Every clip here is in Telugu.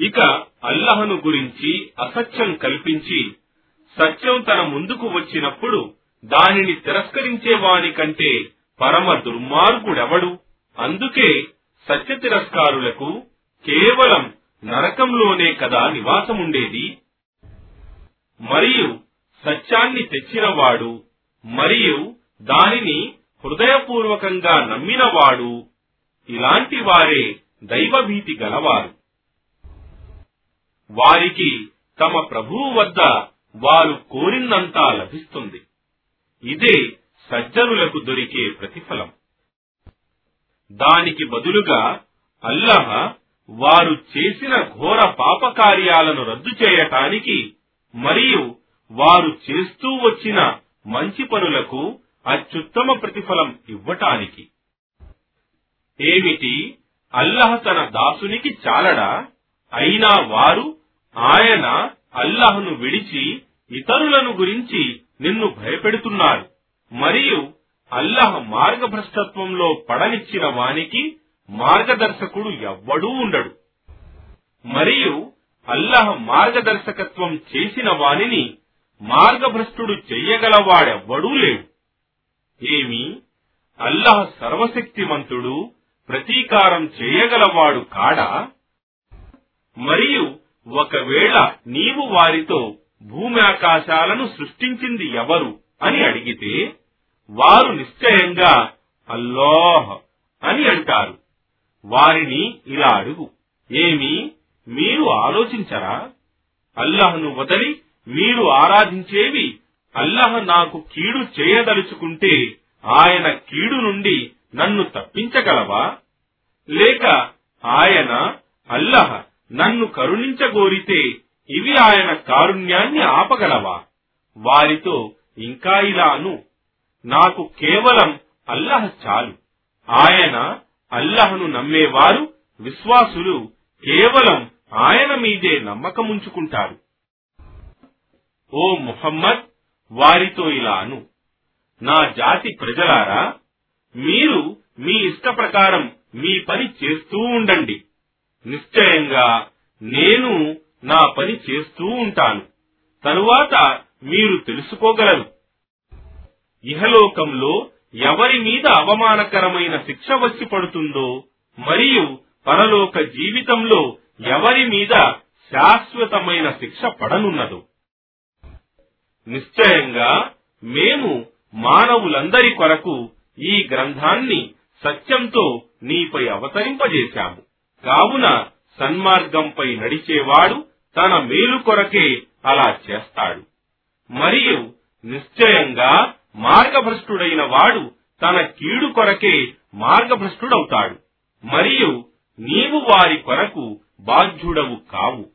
ఇక అల్లహను గురించి అసత్యం కల్పించి సత్యం తన ముందుకు వచ్చినప్పుడు దానిని తిరస్కరించే వాని కంటే పరమ దుర్మార్గుడెవడు? అందుకే సత్య తిరస్కారులకు కేవలం నరకంలోనే కదా నివాసముండేది. మరియు సత్యాన్ని తెచ్చినవాడు మరియు దానిని హృదయపూర్వకంగా నమ్మినవాడు ఇలాంటి వారే దైవభీతి గలవారు. వారికి తమ ప్రభువు వద్ద వారు కోరినంతా లభిస్తుంది. ఇదే సజ్జనులకు దొరికే ప్రతిఫలం. దానికి బదులుగా అల్లహ వారు చేసిన ఘోర పాపకార్యాలను రద్దు చేయటానికి మరియు వారు చేస్తూ వచ్చిన మంచి పనులకు అత్యుత్తమ ప్రతిఫలం ఇవ్వటానికి. ఏమిటి? అల్లహ తన దాసునికి చాలడా? అయినా వారు ఆయన అల్లహను విడిచి ఇతరులను గురించి నిన్ను భయపెడుతున్నారు. మరియు అల్లహ మార్గభ్రష్టత్వంలో పడనిచ్చిన వానికి మార్గదర్శకుడు ఎవ్వడూ ఉండడు. మరియు అల్లహ మార్గదర్శకత్వం చేసిన వానిని మార్గభ్రష్టుడు చెయ్యగలవాడెవ్వడూ లేడు. ఏమి? అల్లహ సర్వశక్తిమంతుడు ప్రతీకారం చేయగలవాడు కాడా? మరియు ఒకవేళ నీవు వారితో భూమి ఆకాశాలను సృష్టించింది ఎవరు అని అడిగితే వారు నిశ్చయంగా అల్లాహ్ అని అంటారు. వారిని ఇలా అడుగు. ఏమి? మీరు ఆలోచించరా? అల్లహను వదలి మీరు ఆరాధించేవి అల్లహ నాకు కీడు చేయదలుచుకుంటే ఆయన కీడు నుండి నన్ను తప్పించగలవా? లేక ఆయన అల్లహ నన్ను కరుణించగోరితే ఇవి ఆయన కారుణ్యాన్ని ఆపగలవా? వారితో ఇంకా ఇలాను నాకు కేవలం అల్లహ చాలు. ఆయన అల్లహను నమ్మేవారు విశ్వాసులు కేవలం ఆయన మీదే నమ్మకముంచుకుంటారు. ఓ ముహమ్మద్ వారితో ఇలాను నా జాతి ప్రజలారా మీరు మీ ఇష్ట ప్రకారం మీ పని చేస్తూ ఉండండి. నిశ్చయంగా నేను నా పని చేస్తూ ఉంటాను. తరువాత మీరు తెలుసుకోగలరు. ఇహలోకంలో ఎవరి మీద అవమానకరమైన శిక్ష వచ్చి పడుతుందో మరియు పరలోక జీవితంలో ఎవరి మీద శాశ్వతమైన శిక్ష పడనున్నదో. నిశ్చయంగా మేము మానవులందరి కొరకు ఈ గ్రంథాన్ని సత్యంతో నీపై అవతరింపజేశాము. కావున సన్మార్గంపై నడిచేవాడు తన మేలు కొరకే అలా చేస్తాడు. మరియు నిశ్చయంగా మార్గభ్రష్టుడైన వాడు తన కీడు కొరకే మార్గభ్రష్టుడవుతాడు. మరియు నీవు వారి కొరకు బాధ్యుడవు కావు.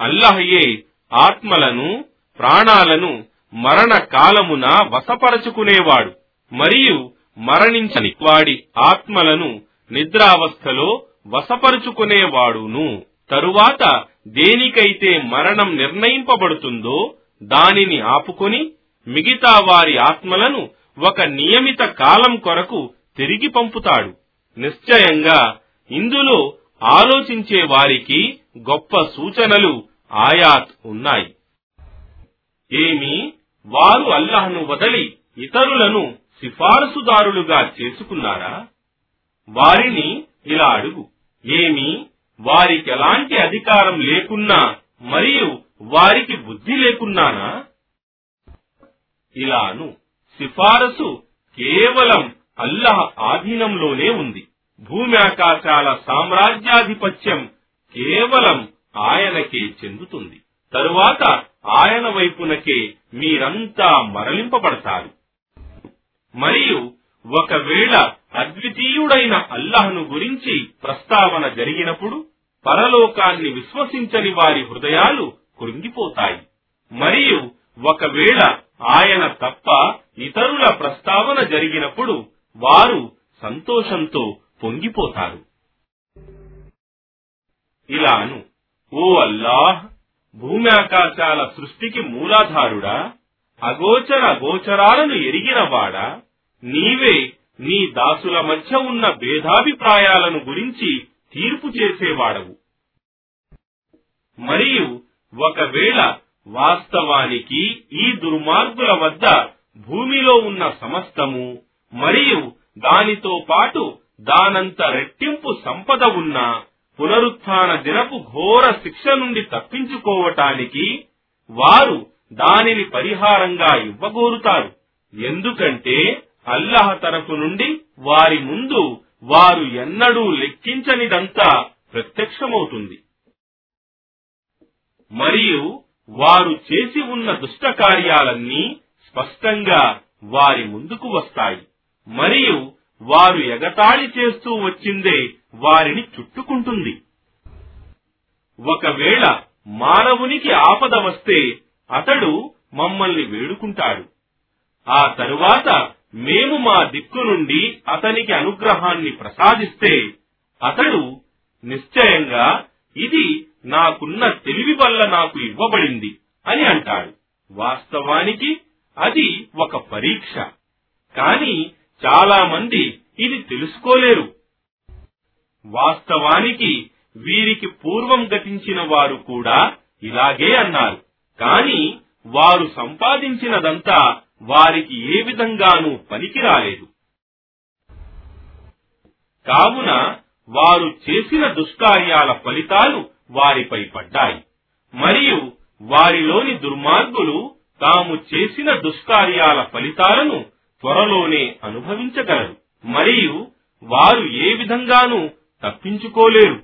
అల్లహయే ఆత్మలను ప్రాణాలను మరణ కాలమున వశపరచుకునేవాడు. మరియు మరణించని వాడి ఆత్మలను నిద్రావస్థలో వశపరుచుకునేవాడును. తరువాత దేనికైతే మరణం నిర్ణయింపబడుతుందో దానిని ఆపుకొని మిగతా వారి ఆత్మలను ఒక నియమిత కాలం కొరకు తిరిగి పంపుతాడు. నిశ్చయంగా ఇందులో ఆలోచించే వారికి గొప్ప సూచనలు ఆయాత్ ఉన్నాయి. ఏమి? వారు అల్లహను వదలి ఇతరులను సిఫారసుదారులుగా చేసుకున్నారా? వారిని ఇలా అడుగు. ఏమి వారికి ఎలాంటి అధికారం లేకున్నా మరియు వారికి బుద్ధి లేకున్నానా? ఇలాను సిఫారసు కేవలం అల్లహ ఆధీనంలోనే ఉంది. భూమి ఆకాశాల సామ్రాజ్యాధిపత్యం కేవలం ఆయనకే చెందుతుంది. తరువాత ఆయన వైపునకే మీరంతా మరలింపబడతారు. మరియు ఒకవేళ అద్వితీయుడైన అల్లహను గురించి ప్రస్తావన జరిగినప్పుడు పరలోకాన్ని విశ్వసించని వారి హృదయాలు కృంగిపోతాయి. మరియు ఒకవేళ ఆయన తప్ప ఇతరుల ప్రస్తావన జరిగినప్పుడు వారు సంతోషంతో పొంగిపోతారు. ఇలాను ఓ అల్లాహ్ భూమి సృష్టికి మూలాధారుడా? అగోచర గోచరాలను ఎరిగినవాడా నీవే నీ దాసుల మధ్య ఉన్న భేదాభిప్రాయాలను గురించి తీర్పు చేసేవాడవు. మరియు ఒకవేళ వాస్తవానికి ఈ దుర్మార్గుల వద్ద భూమిలో ఉన్న సమస్తము మరియు దానితో పాటు దానంత రెట్టింపు సంపద ఉన్న పునరుత్న దినపు ఘోర శిక్ష నుండి తప్పించుకోవటానికి వారు దానిని పరిహారంగా ఇవ్వగోరుతారు. ఎందుకంటే అల్లాహ్ తరపు నుండి వారి ముందు వారు ఎన్నడూ లెక్కించనిదంతా ప్రత్యక్షమవుతుంది. మరియు వారు చేసి ఉన్న దుష్ట కార్యాలన్నీ స్పష్టంగా వారి ముందుకు వస్తాయి. మరియు వారు ఎగతాళి చేస్తూ వచ్చిందే వారిని చుట్టుకుంటుంది. ఒకవేళ మానవునికి ఆపద వస్తే అతడు మమ్మల్ని వేడుకుంటాడు. ఆ తరువాత మేము మా దిక్కు నుండి అతనికి అనుగ్రహాన్ని ప్రసాదిస్తే అతడు నిశ్చయంగా ఇది నాకున్న తెలివి వల్ల నాకు ఇవ్వబడింది అని అంటాడు. వాస్తవానికి అది ఒక పరీక్ష. కాని చాలా మంది ఇది తెలుసుకోలేరు. వాస్తవానికి వీరికి పూర్వం గతించిన వారు కూడా ఇలాగే అన్నారు. కాని వారు సంపాదించినదంతా వారికి ఏ విధంగానూ పనికిరాలేదు. కావున వారు చేసిన దుష్కార్యాల ఫలితాలు వారిపై పడ్డాయి. మరియు వారిలోని దుర్మార్గులు తాము చేసిన దుష్కార్యాల ఫలితాలను త్వరలోనే అనుభవించగలరు. మరియు వారు ఏ విధంగానూ తప్పించుకోలేరు.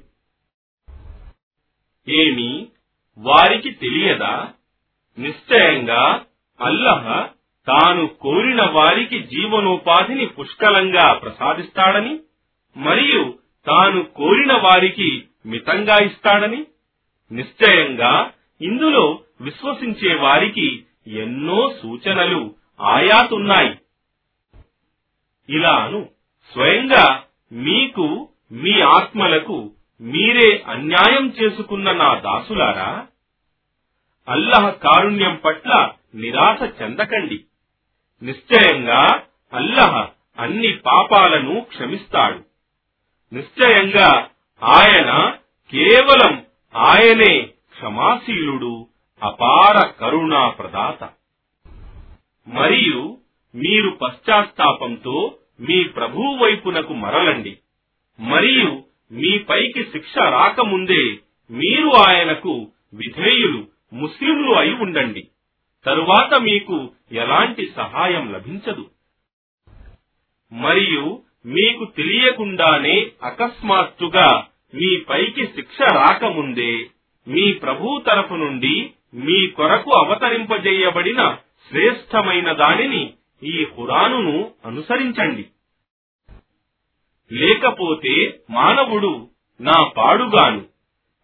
ఏమి వారికి తెలియదా? నిశ్చయంగా అల్లహ తాను కోరిన వారికి జీవనోపాధిని పుష్కలంగా ప్రసాదిస్తాడని మరియు తాను కోరిన వారికి మితంగా ఇస్తాడని నిశ్చయంగా ఇందులో విశ్వసించే వారికి ఎన్నో సూచనలు ఆయాతున్నాయి. ఇలాను స్వయంగా మీకు మీ ఆత్మలకు మీరే అన్యాయం చేసుకున్న నా దాసులారా అల్లహ కారుణ్యం పట్ల నిరాశ చెందకండి. నిశ్చయంగా అల్లహ అన్ని పాపాలను క్షమిస్తాడు. నిశ్చయంగా ఆయన కేవలం ఆయనే క్షమాశీలుడు అపార కరుణా ప్రదాత మరియు మీరు పశ్చాత్తాపంతో మీ ప్రభువు వైపునకు మరలండి. మరియు మీ పైకి శిక్ష రాకముందే మీరు ఆయనకు విధేయులు ముస్లింలు అయి ఉండండి. తరువాత మీకు ఎలాంటి సహాయం లభించదు. మరియు మీకు తెలియకుండానే అకస్మాత్తుగా మీ పైకి శిక్ష రాకముందే మీ ప్రభు తరఫు నుండి మీ కొరకు అవతరింపజేయబడిన శ్రేష్టమైన దానిని ఈ ఖురానును అనుసరించండి. లేకపోతే మానవుడు నా పాడుగాను.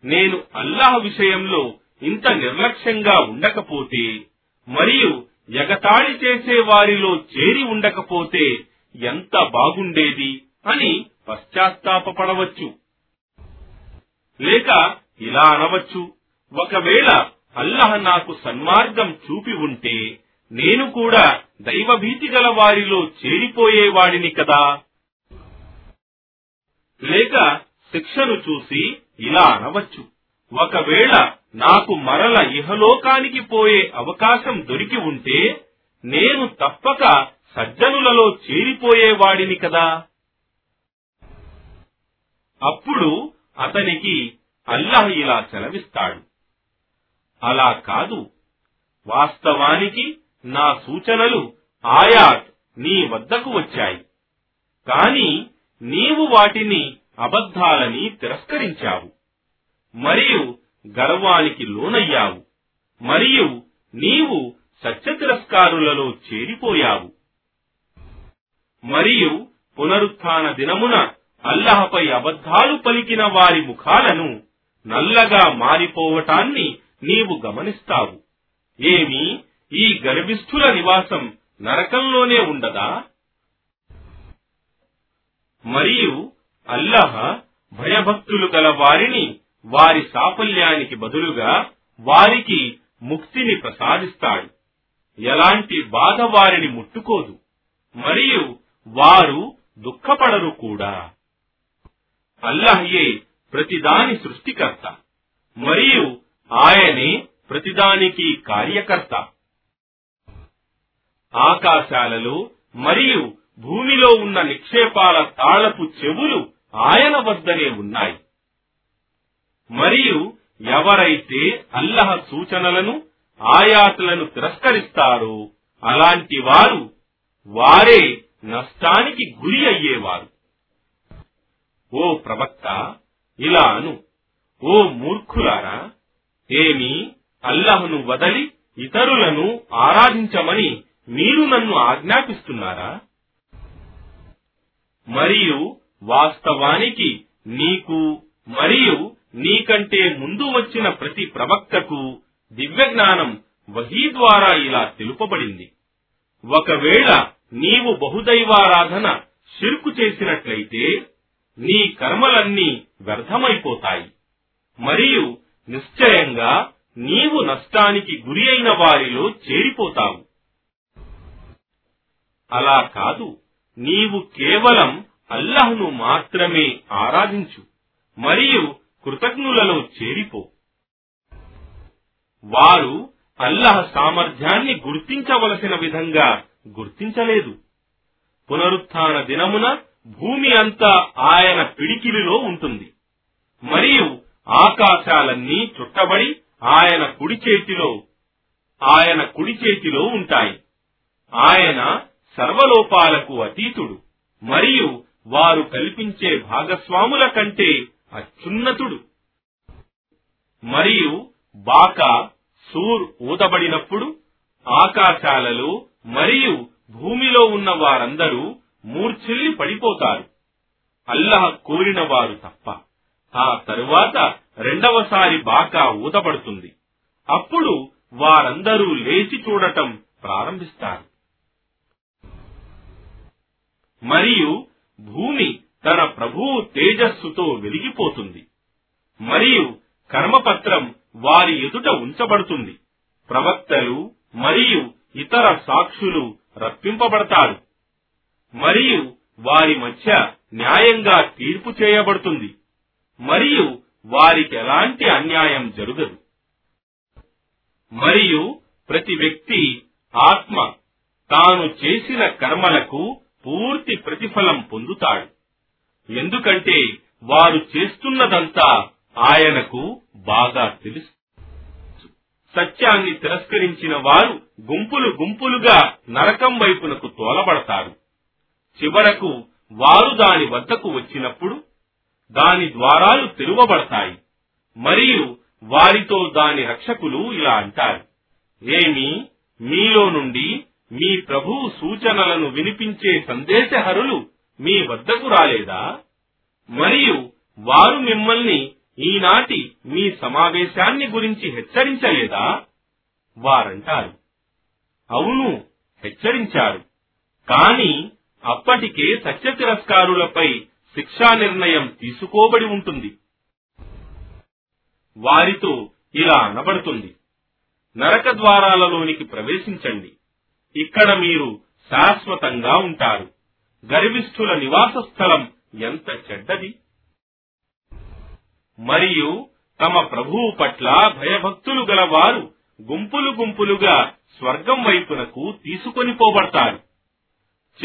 నేను అల్లాహ్ విషయంలో ఇంత నిర్లక్ష్యంగా ఉండకపోతే మరియు ఎగతాళి చేసే వారిలో చేరి ఉండకపోతే ఎంత బాగుండేది అని పశ్చాత్తాపపడవచ్చు. లేక ఇలా అనవచ్చు ఒకవేళ అల్లహ నాకు సన్మార్గం చూపి ఉంటే నేను కూడా దైవభీతి గల వారిలో చేరిపోయేవాడిని కదా. లేక శిక్షను చూసి ఇలా అనవచ్చు ఒకవేళ నాకు మరల ఇహలోకానికి పోయే అవకాశం దొరికి ఉంటే నేను తప్పక సజ్జనులలో చేరిపోయేవాడిని కదా. అప్పుడు అతనికి అల్లాహ్ ఇలా సెలవిస్తాడు. అలా కాదు. వాస్తవానికి నా సూచనలు ఆయాత్ నీ వద్దకు వచ్చాయి. కాని నీవు వాటిని అబద్ధాలని తిరస్కరించావు. మరియు గర్వానికి లోనయ్యావు. మరియు నీవు సత్య తిరస్కారులలో చేరిపోయావు. మరియు పునరుత్థాన దినమున అల్లహపై అబద్ధాలు పలికిన వారి ముఖాలను నల్లగా మారిపోవటాన్ని నీవు గమనిస్తావు. ఏమి ఈ గర్విష్ఠుల నివాసం నరకంలోనే ఉండదా? మరియు అల్లహ భయభక్తులు గల వారిని వారి సాఫల్యానికి బదులుగా వారికి ముక్తిని ప్రసాదిస్తాడు. ఎలాంటి బాధ వారిని ముట్టుకోదు. మరియు వారు దుఃఖపడరు కూడా. అల్లహయే ప్రతిదాని సృష్టికర్త. మరియు ఆయనే ప్రతిదానికి కార్యకర్త. ఆకాశాలలో మరియు భూమిలో ఉన్న నిక్షేపాల తాళపు చెవులు ఆయన వద్దనే ఉన్నాయి. మరియు ఎవరైతే అల్లహ సూచనలను ఆయాతులను తిరస్కరిస్తారో అలాంటి వారు వారే నష్టానికి గురి అయ్యేవారు. ఓ ప్రవక్త ఇలా అను. ఓ మూర్ఖులారా ఏమి అల్లహను వదలి ఇతరులను ఆరాధించమని మీరు నన్ను ఆజ్ఞాపిస్తున్నారా? మరియు వాస్తవానికి నీకు మరియు నీకంటే ముందు వచ్చిన ప్రతి ప్రవక్తకు దివ్యజ్ఞానం వహీ ద్వారా ఇలా తెలుపబడింది. ఒకవేళ నీవు బహుదైవారాధన షిర్కు చేసినట్లయితే నీ కర్మలన్నీ వ్యర్థమైపోతాయి. మరియు నిశ్చయంగా నీవు నష్టానికి గురి అయిన వారిలో చేరిపోతావు. అలా కాదు. నీవు కేవలం అల్లహ్ను మాత్రమే ఆరాధించు. మరియు కృతజ్ఞులలో చేరిపో. వారు అల్లహ సామర్థ్యాన్ని గుర్తించవలసిన విధంగా గుర్తించలేదు. పునరుత్న దినమున భూమి అంతా ఆయన పిడికిలిలో ఉంటుంది. మరియు ఆకాశాలన్నీ చుట్టబడి ఆయన కుడి చేతిలో ఆయన కుడి చేతిలో ఉంటాయి. ఆయన సర్వలోపాలకు అతీతుడు. మరియు వారు కల్పించే భాగస్వాముల కంటే అత్యున్నతుడు. మరియు బాక సూర్ ఊదబడినప్పుడు ఆకాశాలలో మరియు భూమిలో ఉన్న వారందరూ మూర్ఛిల్లి పడిపోతారు. అల్లహ కోరిన వారు తప్ప. ఆ తరువాత రెండవసారి బాకా ఊదబడుతుంది అప్పుడు వారందరూ లేచి చూడటం ప్రారంభిస్తారు. మరియు భూమి తన ప్రభువు తేజస్సుతో వెలిగిపోతుంది. మరియు కర్మపత్రం వారి ఎదుట ఉంచబడుతుంది. ప్రవక్తలు మరియు ఇతర సాక్షులు రప్పింపబడతారు. మరియు వారి మధ్య న్యాయంగా తీర్పు చేయబడుతుంది. మరియు వారికి ఎలాంటి అన్యాయం జరగదు. మరియు ప్రతి వ్యక్తి ఆత్మ తాను చేసిన కర్మలకు పూర్తి ప్రతిఫలం పొందుతాడు. ఎందుకంటే వారు చేస్తున్నదంతా ఆయనకు బాగా తెలుసు. సత్యాన్ని తిరస్కరించిన వారు గుంపులు గుంపులుగా నరకం వైపునకు తోలబడతారు. చివరకు వారు దాని వద్దకు వచ్చినప్పుడు దాని ద్వారాలు తెరువబడతాయి. మరియు వారితో దాని రక్షకులు ఇలా అంటారు. ఏమి? మీలో నుండి మీ ప్రభువు సూచనలను వినిపించే సందేశహరులు మీ వద్దకు రాలేదా? మరియు వారు మిమ్మల్ని ఈనాటి మీ సమావేశాన్ని గురించి హెచ్చరించలేదా? వారంటారు. అవును హెచ్చరించారు. కాని అప్పటికే సత్య తిరస్కారులపై శిక్షా నిర్ణయం తీసుకోబడి ఉంటుంది. వారితో ఇలా అనబడుతుంది. నరక ద్వారాలలోనికి ప్రవేశించండి. ఇక్కడ మీరు శాశ్వతంగా ఉంటారు. గర్విష్ఠుల నివాస స్థలం ఎంత చెడ్డది. మరియు తమ ప్రభువు పట్ల భయభక్తులు గలవారు గుంపులు గుంపులుగా స్వర్గం వైపునకు తీసుకొని పోబడతారు.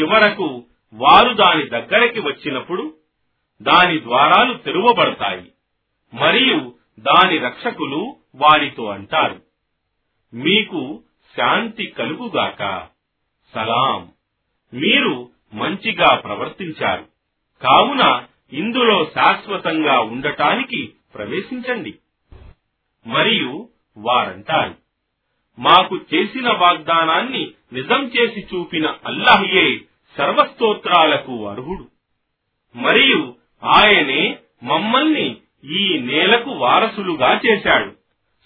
చివరకు వారు దాని దగ్గరికి వచ్చినప్పుడు దాని ద్వారాలు తెరువబడతాయి. మరియు దాని రక్షకులు వారితో అంటారు మీకు శాంతి కలుగుగాక. సలాం. మీరు మంచిగా ప్రవర్తించారు. కావున ఇందులో శాశ్వతంగా ఉండటానికి ప్రవేశించండి. మరియు వారంటారు మాకు చేసిన వాగ్దానాన్ని నిజం చేసి చూపిన అల్లాహ్యే సర్వస్తోత్రాలకు అర్హుడు. మరియు ఆయనే మమ్మల్ని ఈ నేలకు వారసులుగా చేశాడు.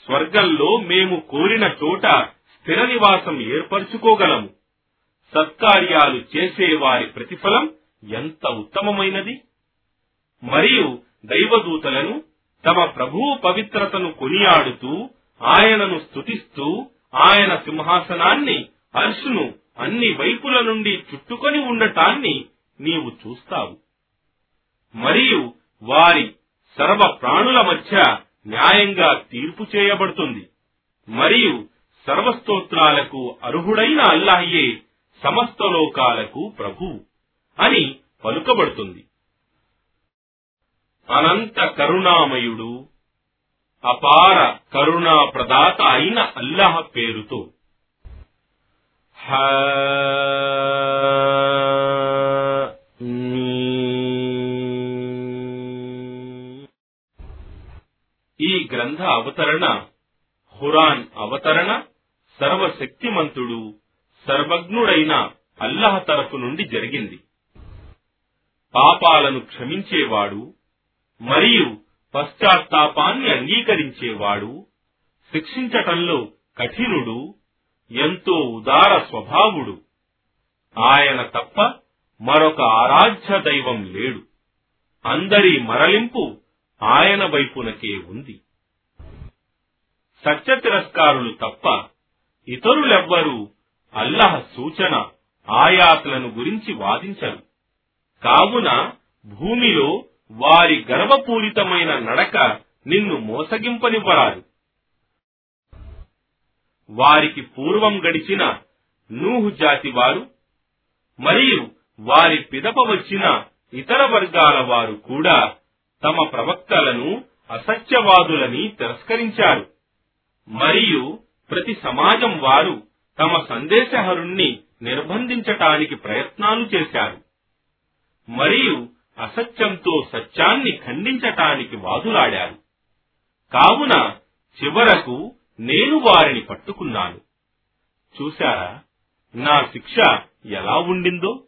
స్వర్గంలో మేము కోరిన చోట స్థిర నివాసం ఏర్పరచుకోగలము. సత్కార్యాలు చేసే వారి ప్రతిఫలం ఎంత ఉత్తమమైనది? మరియు దైవదూతలను తమ ప్రభువు పవిత్రతను కొనియాడుతూ ఆయనను స్తుతిస్తూ ఆయన సింహాసనాన్ని హర్షును అన్ని వైపుల నుండి చుట్టుకొని ఉండటాన్ని నీవు చూస్తావు. మరియు వారి సర్వ ప్రాణుల మధ్య న్యాయంగా తీర్పు చేయబడుతుంది. మరియు సర్వస్తోత్రాలకు అర్హుడైన అల్లాహ్యే సమస్త లోకాలకు ప్రభు అని పలుకబడుతుంది. అనంత కరుణామయుడు అపార కరుణా ప్రదాత అయిన అల్లాహ్ పేరుతో ఈ గ్రంథ అవతరణ హురాన్ అవతరణ సర్వశక్తిమంతుడు సర్వజ్ఞుడైన అల్లహ తరఫు నుండి జరిగింది. పాపాలను క్షమించేవాడు మరియు పశ్చాత్తాపాన్ని అంగీకరించేవాడు శిక్షించటంలో కఠినుడు ఎంతో ఉదార స్వభావుడు. ఆయన తప్ప మరొక ఆరాధ్య దైవం లేడు. అందరి మరలింపు ఆయన వైపునకే ఉంది. సత్య తిరస్కారులు తప్ప ఇతరులెవ్వరూ అల్లహ సూచన ఆయాతులను గురించి వాదించరు కావున భూమిలో వారి గర్వపూరితమైన నడక నిన్ను మోసగింపనివ్వరాదు. వారికి పూర్వం గడిచిన నూహు జాతి వారు మరియు వారి పిదప వచ్చిన ఇతర వర్గాల వారు కూడా తమ ప్రవక్తలను అసత్యవాదులని తిరస్కరించారు. మరియు ప్రతి సమాజం వారు తమ సందేశహరుణ్ణి నిర్బంధించటానికి ప్రయత్నాలు చేశారు. మరియు అసత్యంతో సత్యాన్ని ఖండించటానికి వాదులాడారు. కావున చివరకు నేను వారిని పట్టుకున్నాను. చూశారా? నా శిక్ష ఎలా ఉండిందో?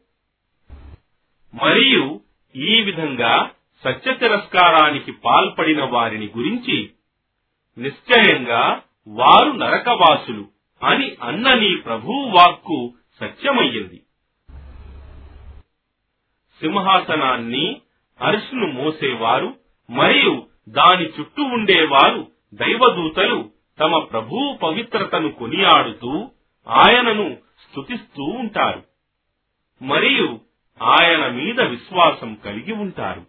మరియు ఈ విధంగా సత్య తిరస్కారానికి పాల్పడిన వారిని గురించి నిశ్చయంగా వారు నరకవాసులు. అని అన్న నీ ప్రభువు వాక్కు సత్యమయ్యింది. సింహాసనాన్ని అరుసును మోసేవారు మరియు దాని చుట్టూ ఉండేవారు దైవదూతలు తమ ప్రభువు పవిత్రతను కొనియాడుతూ ఆయనను స్తుతిస్తూ ఉంటారు మరియు ఆయన మీద విశ్వాసం కలిగి ఉంటారు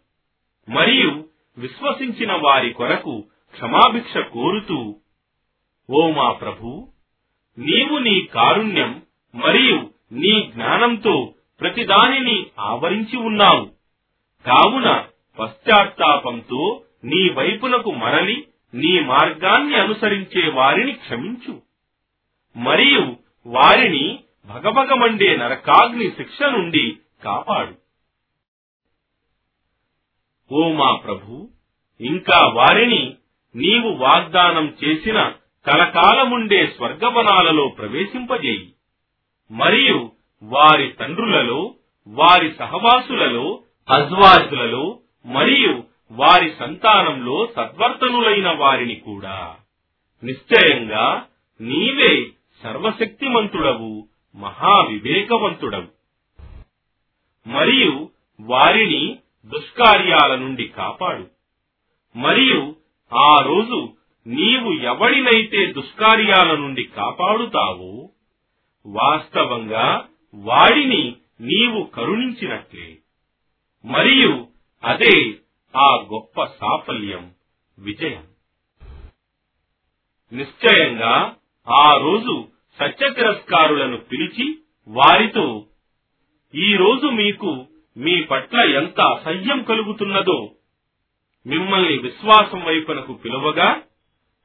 మరియు విశ్వసించిన వారి కొరకు క్షమాభిక్ష కోరుతూ ఓ మా ప్రభు నీవు నీ కారుణ్యం మరియు నీ జ్ఞానంతో ప్రతిదానిని ఆవరించి ఉన్నావు. కావున పశ్చాత్తాపంతో నీ వైపునకు మరలి నీ మార్గాన్ని అనుసరించే వారిని క్షమించు. మరియు వారిని భగభగమండే నరకాగ్ని శిక్ష నుండి కాపాడు. ఓ మా ప్రభు ఇంకా వారిని నీవు వాగ్దానం చేసిన కలకాలముండే స్వర్గవనాలలో ప్రవేశింపజేయి. మరియు వారి తండ్రులలో వారి సహవాసులలో అజ్వాజులలో మరియు వారి సంతానంలో సద్వర్తనులైన వారిని కూడా. నిశ్చయంగా నీవే సర్వశక్తిమంతుడవు మహావివేకవంతుడవు. మరియు వారిని దుష్కార్యాల నుండి కాపాడు. మరియు ఆ రోజు నీవు ఎవడినైతే దుష్కార్యాల నుండి కాపాడుతావో వాస్తవంగా వాడిని నీవు కరుణించినట్లే. మరియు అదే ఆ గొప్ప సాఫల్యం విజయం. నిశ్చయంగా ఆ రోజు సత్య తిరస్కారులను పిలిచి వారితో ఈ రోజు మీకు మీ పట్ల ఎంత అసహ్యం కలుగుతున్నదో మిమ్మల్ని విశ్వాసం వైపునకు పిలువగా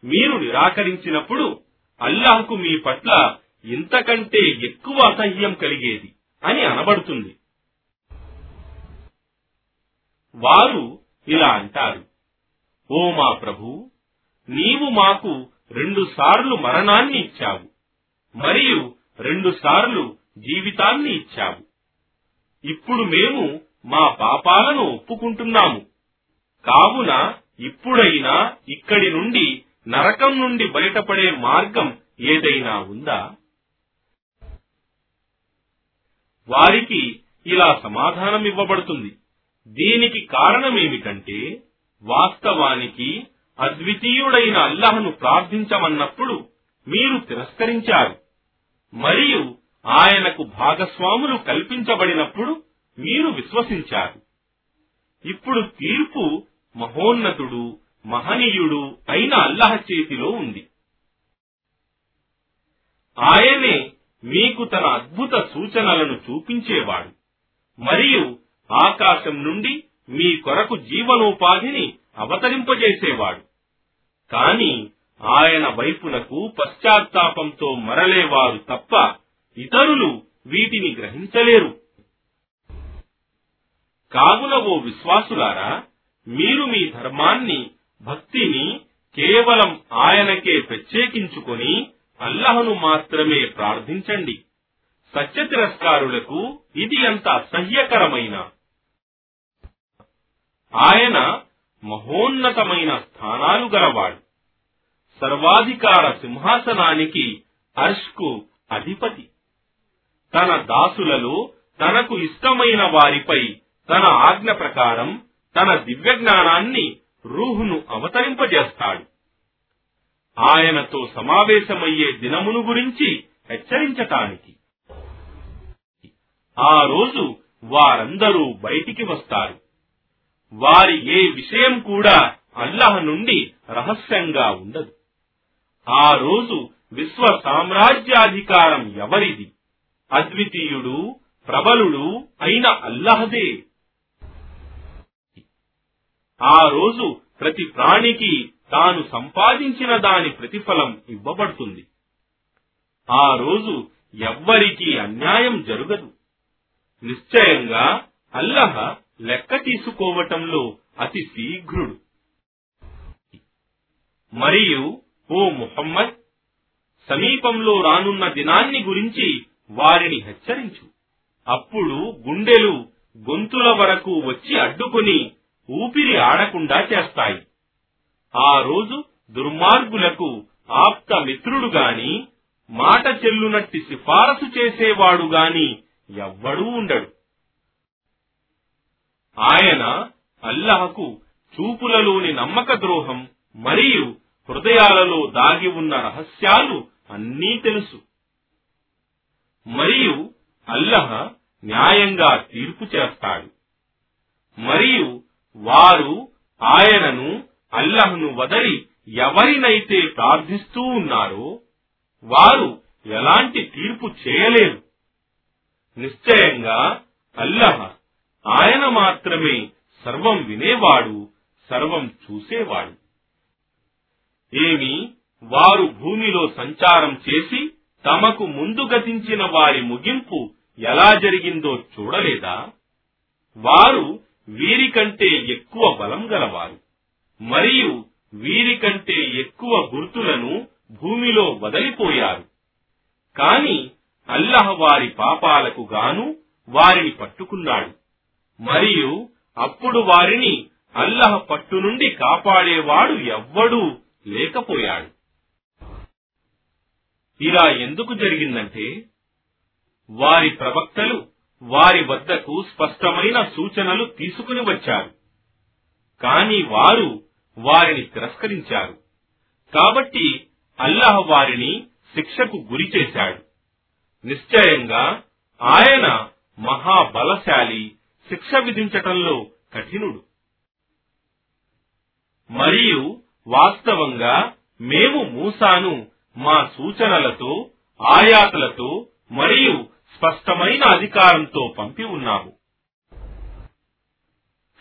మీరు నిరాకరించినప్పుడు అల్లాహ్కు మీ పట్ల ఇంతకంటే ఎక్కువ అసహ్యం కలిగేది అని అనబడుతుంది. వారు ఇలా అంటారు ఓ మా ప్రభు నీవు మాకు రెండు సార్లు మరణాన్ని ఇచ్చావు మరియు రెండు సార్లు జీవితాన్ని ఇచ్చావు. ఇప్పుడు మేము మా పాపాలను ఒప్పుకుంటున్నాము. కావున ఇప్పుడైనా ఇక్కడి నుండి నరకం నుండి బయటపడే మార్గం ఏదైనా ఉందా? వారికి ఇలా సమాధానం ఇవ్వబడుతుంది. దీనికి కారణమేమిటంటే వాస్తవానికి అద్వితీయుడైన అల్లహను ప్రార్థించమన్నప్పుడు మీరు తిరస్కరించారు. మరియు ఆయనకు భాగస్వాములు కల్పించబడినప్పుడు మీరు విశ్వసించారు. ఇప్పుడు తీర్పు మహోన్నతుడు మహనీయుడు అయిన అల్లహ చేతిలో ఉంది. ఆయనే మీకు తన అద్భుత సూచనలను చూపించేవాడు. మరియు ఆకాశం నుండి మీ కొరకు జీవనోపాధిని అవతరింపజేసేవాడు. కాని ఆయన వైపునకు పశ్చాత్తాపంతో మరలేవారు తప్ప ఇతరులు వీటిని గ్రహించలేరు. కావున ఓ విశ్వాసులారా మీరు మీ ధర్మాన్ని భక్తిని కేవలం ఆయనకే ప్రత్యేకించుకొని అల్లహను మాత్రమే ప్రార్థించండి. సత్య తిరస్కారులకు ఇది ఎంత అసహ్యకరమైన ఆయన మహోన్నతమైన స్థానాలు గలవాడు. సర్వాధికార సింహాసనానికి అర్ష్కు అధిపతి. తన దాసులలో తనకు ఇష్టమైన వారిపై తన ఆజ్ఞ ప్రకారం తన దివ్య జ్ఞానాన్ని రూహును అవతరింపజేస్తాడు. ఆయనతో సమావేశమయ్యే దినమును గురించి హెచ్చరించటానికి. ఆ రోజు వారందరూ బయటికి వస్తారు. వారి ఏ విషయం కూడా అల్లహ నుండి రహస్యంగా ఉండదు. ఆ రోజు విశ్వ సామ్రాజ్యాధికారం ఎవరిది? అద్వితీయుడు ప్రబలుడు అయిన అల్లహదే. ఆ రోజు ప్రతి ప్రాణికి తాను సంపాదించిన దాని ప్రతిఫలం ఇవ్వబడుతుంది. ఆ రోజు ఎవ్వరికీ అన్యాయం జరగదు. నిశ్చయంగా అల్లహ లెక్క తీసుకోవటంలో అతి శీఘ్రుడు. మరియు ఓ ముహమ్మద్ సమీపంలో రానున్న దినాన్ని గురించి వారిని హెచ్చరించు. అప్పుడు గుండెలు గొంతుల వరకు వచ్చి అడ్డుకుని ఊపిరి ఆడకుండా చేస్తాయి. ఆ రోజు దుర్మార్గులకు ఆప్త మిత్రుడు గాని మాట చెల్లునట్టి సిఫారసు చేసేవాడు గాని ఎవ్వడూ ఉండడు. ఆయన అల్లహకు చూపులలోని నమ్మక ద్రోహం మరియు హృదయాలలో దాగి ఉన్న రహస్యాలు అన్నీ తెలుసు. మరియు అల్లహ న్యాయంగా తీర్పు చేస్తాడు. మరియు వారు ఆయనను అల్లహ్ను వదలి ఎవరినైతే ప్రార్థిస్తూ ఉన్నారో వారు ఎలాంటి తీర్పు చేయలేరు. నిశ్చయంగా అల్లహ ఆయన మాత్రమే సర్వం వినేవాడు సర్వం చూసేవాడు. ఏమి వారు భూమిలో సంచారం చేసి తమకు ముందు గతించిన వారి ముగింపు ఎలా జరిగిందో చూడలేదా? వారు వీరికంటే ఎక్కువ బలం గలవారు. మరియు వీరికంటే ఎక్కువ గుర్తులను భూమిలో వదలిపోయారు. కాని అల్లహ వారి పాపాలకు గాను వారిని పట్టుకున్నాడు. మరియు అప్పుడు వారిని అల్లహ పట్టు నుండి కాపాడేవాడు ఎవ్వడూ లేకపోయాడు. ఇలా ఎందుకు జరిగిందంటే వారి ప్రవక్తలు వారి వద్దకు స్పష్టమైన సూచనలు తీసుకుని వచ్చారు. కాని వారు వారిని తిరస్కరించారు. కాబట్టి అల్లాహ్ వారిని శిక్షకు గురి చేశాడు. నిశ్చయంగా ఆయన మహాబలశాలి శిక్ష విధించటంలో కఠినుడు. మరియు వాస్తవంగా మేము మూసాను మా సూచనలతో ఆయాతలతో మరియు స్పష్టమైన అధికారంతో పంపి ఉన్నారు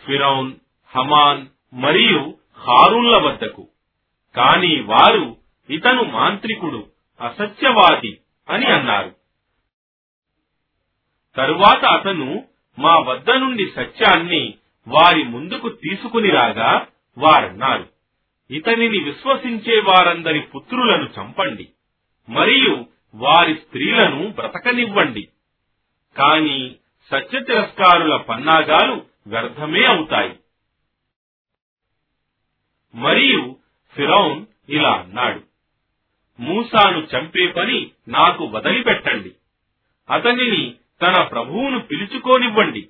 ఫిరౌన్ హమాన్ మరియు హారూన్ల వద్దకు. కాని వారు ఇతను మాంత్రికుడు అసత్యవాది అని అన్నారు. తరువాత అతను మా వద్ద నుండి సత్యాన్ని వారి ముందుకు తీసుకుని రాగా వారన్నారు. ఇతనిని విశ్వసించే వారందరి పుత్రులను చంపండి. మరియు వారి స్త్రీలను బ్రతకనివ్వండి. కాని సత్య తిరస్కారుల పన్నాగాలు వ్యర్థమే అవుతాయి. మరియు ఫిరౌన్ ఇలా అన్నాడు మూసాను చంపే పని నాకు వదిలిపెట్టండి. అతనిని తన ప్రభువును పిలుచుకోనివ్వండి.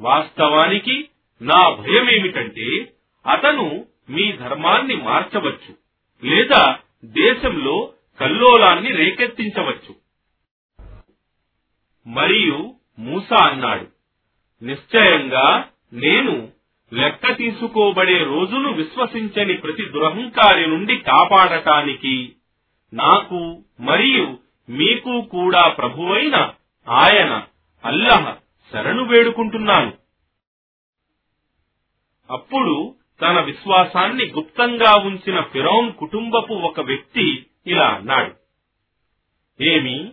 వాస్తవానికి నా భయమేమిటంటే అతను మీ ధర్మాన్ని మార్చవచ్చు లేదా దేశంలో కల్లోలాన్ని రేకెత్తించవచ్చు. మరియు మూసా అన్నాడు నిశ్చయంగా నేను లెక్క తీసుకోబడే రోజును విశ్వసించని ప్రతి దురహంకారి నుండి కాపాడటానికి నాకు మరియు మీకు కూడా ప్రభువైన ఆయన అల్లహ శరణు వేడుకుంటున్నాను. అప్పుడు తన విశ్వాసాన్ని గుప్తంగా ఉంచిన ఫిరౌన్ కుటుంబపు ఒక వ్యక్తి ఇలా అన్నాడు. ఏమి?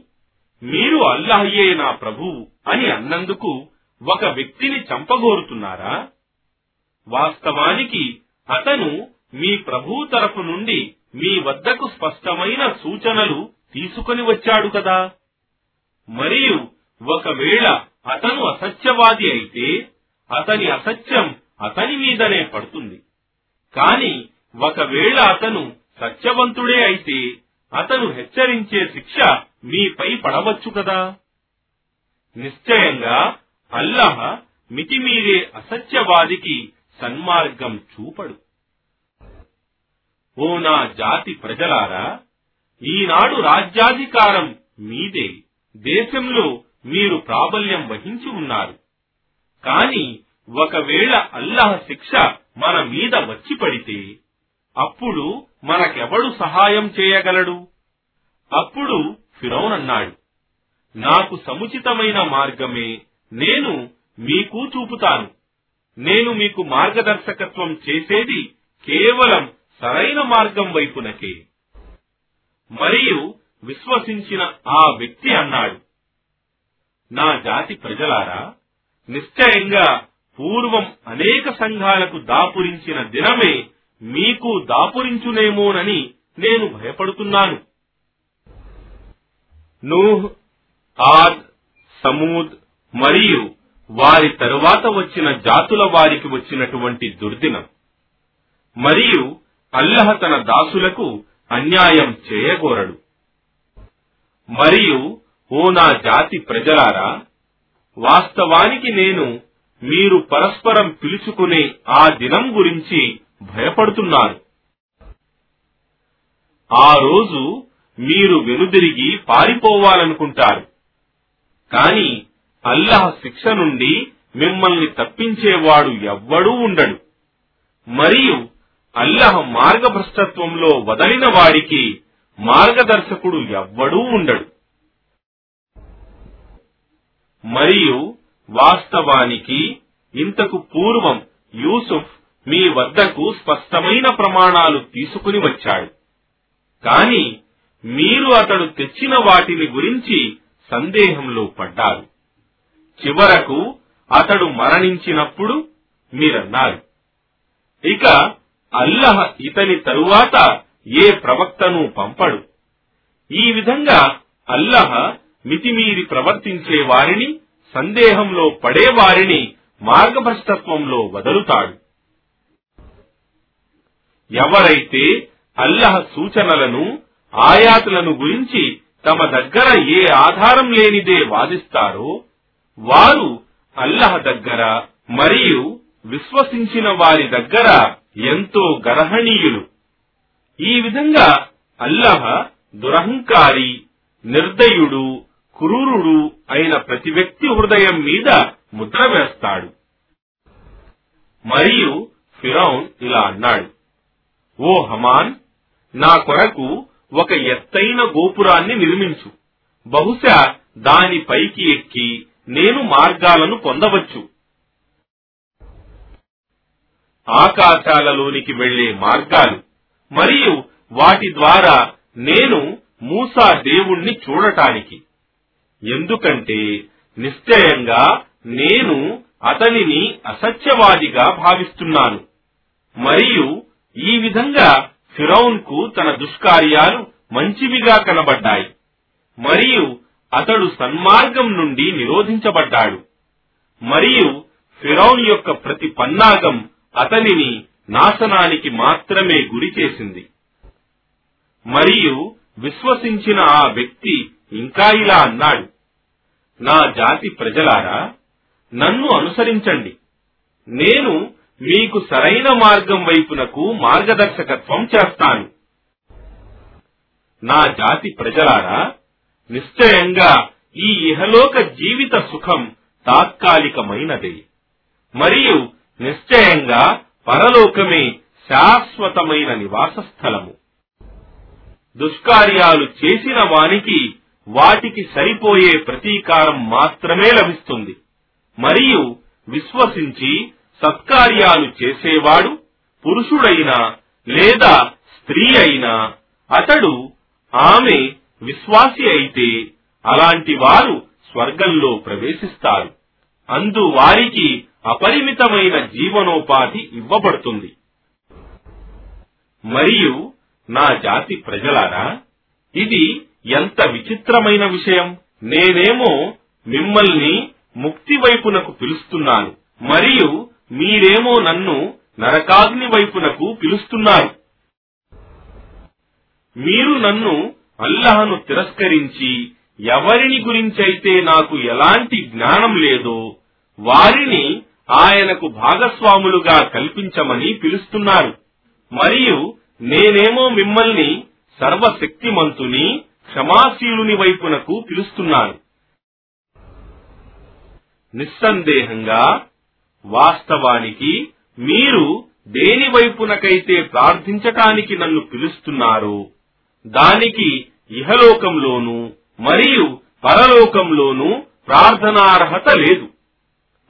మీరు అల్లాహయ్యే నా ప్రభువు అని అన్నందుకు ఒక వ్యక్తిని చంపగోరుతున్నారా? వాస్తవానికి అతను మీ ప్రభువు తరపు నుండి మీ వద్దకు స్పష్టమైన సూచనలు తీసుకొని వచ్చాడు కదా. మరియు ఒకవేళ అతను అసత్యవాది అయితే అతని అసత్యం అతని మీదనే పడుతుంది. కాని ఒకవేళ అతను సత్యవంతుడే అయితే అతను హెచ్చరించే శిక్ష మీపై పడవచ్చు కదా. నిశ్చయంగా అల్లహ మితిమీరే అసత్యవాదికి సన్మార్గం చూపడు. ఓ నా జాతి ప్రజలారా ఈనాడు రాజ్యాధికారం మీదే దేశంలో మీరు ప్రాబల్యం వహించి ఉన్నారు. కాని ఒకవేళ అల్లహ శిక్ష మన మీద వచ్చి పడితే అప్పుడు మనకెవడు సహాయం చేయగలడు? అప్పుడు ఫిరౌన్ అన్నాడు నాకు సముచితమైన మార్గమే నేను మీకు చూపుతాను. నేను మీకు మార్గదర్శకత్వం చేసేది కేవలం సరైన మార్గం వైపునకే. మరియు విశ్వసించిన ఆ వ్యక్తి అన్నాడు నా జాతి ప్రజలారా నిశ్చయంగా పూర్వం అనేక సంఘాలకు దాపురించిన దినమే మీకు దాపురించునేమోనని నేను భయపడుతున్నాను. నూహ్ ఆద్ సమూద్ మరియు వారి తరువాత వచ్చిన జాతుల వారికి వచ్చినటువంటి దుర్దినం. మరియు అల్లహ తన దాసులకు అన్యాయం చేయగోరడు. మరియు ఓ నా జాతి ప్రజలారా వాస్తవానికి నేను మీరు పరస్పరం పిలుచుకునే ఆ దినం గురించి భయపడుతున్నారు. ఆ రోజు మీరు వెనుదిరిగి పారిపోవాలనుకుంటారు. కాని అల్లహ శిక్ష నుండి మిమ్మల్ని తప్పించేవాడు ఎవ్వడూ ఉండడు. మరియు అల్లహ మార్గభ్రష్టత్వంలో వదలిన వాడికి మార్గదర్శకుడు ఎవ్వడూ ఉండడు. మరియు వాస్తవానికి ఇంతకు పూర్వం యూసుఫ్ మీ వద్దకు స్పష్టమైన ప్రమాణాలు తీసుకుని వచ్చాడు. కాని మీరు అతడు తెచ్చిన వాటిని గురించి సందేహంలో పడ్డారు. చివరకు అతడు మరణించినప్పుడు మీరన్నారు. ఇక అల్లహ ఇతని తరువాత ఏ ప్రవక్తను పంపడు. ఈ విధంగా అల్లహ మితిమీరి ప్రవర్తించే వారిని సందేహంలో పడే వారిని మార్గభ్రష్టత్వంలో వదులుతాడు. ఎవరైతే అల్లహ సూచనలను ఆయాతులను గురించి తమ దగ్గర ఏ ఆధారం లేనిదే వాదిస్తారో వారు అల్లహ దగ్గర మరియు విశ్వసించిన వారి దగ్గర ఎంతో గర్హణీయులు. ఈ విధంగా అల్లహ దురహంకారి నిర్దయుడు క్రూరుడు అయిన ప్రతి వ్యక్తి హృదయం మీద ముద్ర వేస్తాడు. మరియు ఫిరౌన్ ఇలా అన్నాడు. ఓ హమాన్ నా కొరకు ఒక ఎత్తైన గోపురాన్ని నిర్మించు. బహుశా దాని పైకి ఎక్కి నేను మార్గాలను పొందవచ్చు. ఆకాశాలలోనికి వెళ్ళే మార్గాలు మరియు వాటి ద్వారా నేను మూసా దేవుణ్ణి చూడటానికి. ఎందుకంటే నిశ్చయంగా నేను అతనిని అసత్యవాదిగా భావిస్తున్నాను. మరియు ఈ విధంగా ఫిరౌన్కు తన దుష్కార్యాలు మంచివిగా కనబడ్డాయి. మరియు అతడు సన్మార్గం నుండి నిరోధించబడ్డాడు. మరియు ఫిరౌన్ యొక్క ప్రతి పన్నాగం అతనిని నాశనానికి మాత్రమే గురి చేసింది. మరియు విశ్వసించిన ఆ వ్యక్తి ఇంకా ఇలా అన్నాడు నా జాతి ప్రజలారా నన్ను అనుసరించండి. నేను మీకు సరైన మార్గం వైపునకు మార్గదర్శకత్వం చేస్తాను. నా జాతి ప్రజలారా నిశ్చయంగా ఈ ఇహలోక జీవిత సుఖం తాత్కాలికమైనదే. మరియు నిశ్చయంగా పరలోకమే శాశ్వతమైన నివాస స్థలము దుష్కార్యాలు చేసిన వానికి వాటికి సరిపోయే ప్రతీకారం మాత్రమే లభిస్తుంది. మరియు విశ్వసించి సత్కార్యాలు చేసేవాడు పురుషుడైనా లేదా స్త్రీ అయినా అతడు ఆమె విశ్వాసి అయితే అలాంటి వారు స్వర్గంలో ప్రవేశిస్తారు. అందు వారికి అపరిమితమైన జీవనోపాధి ఇవ్వబడుతుంది. మరియు నా జాతి ప్రజలారా ఇది ఎంత విచిత్రమైన విషయం. నేనేమో మిమ్మల్ని ముక్తి వైపునకు పిలుస్తున్నాను. మరియు మీరేమో నన్ను నరకాగ్ని వైపునకు పిలుస్తున్నారు. మీరు నన్ను అల్లహను తిరస్కరించి ఎవరిని గురించైతే నాకు ఎలాంటి జ్ఞానం లేదో వారిని ఆయనకు భాగస్వాములుగా కల్పించమని పిలుస్తున్నారు. మరియు నేనేమో మిమ్మల్ని సర్వశక్తిమంతుని క్షమాశీలుని వైపునకు పిలుస్తున్నాను నిస్సందేహంగా వాస్తవానికి మీరు దేని వైపునకైతే ప్రార్థించటానికి నన్ను పిలుస్తున్నారో దానికి ఇహలోకంలోనూ మరియు పరలోకంలోనూ ప్రార్థనార్హత లేదు.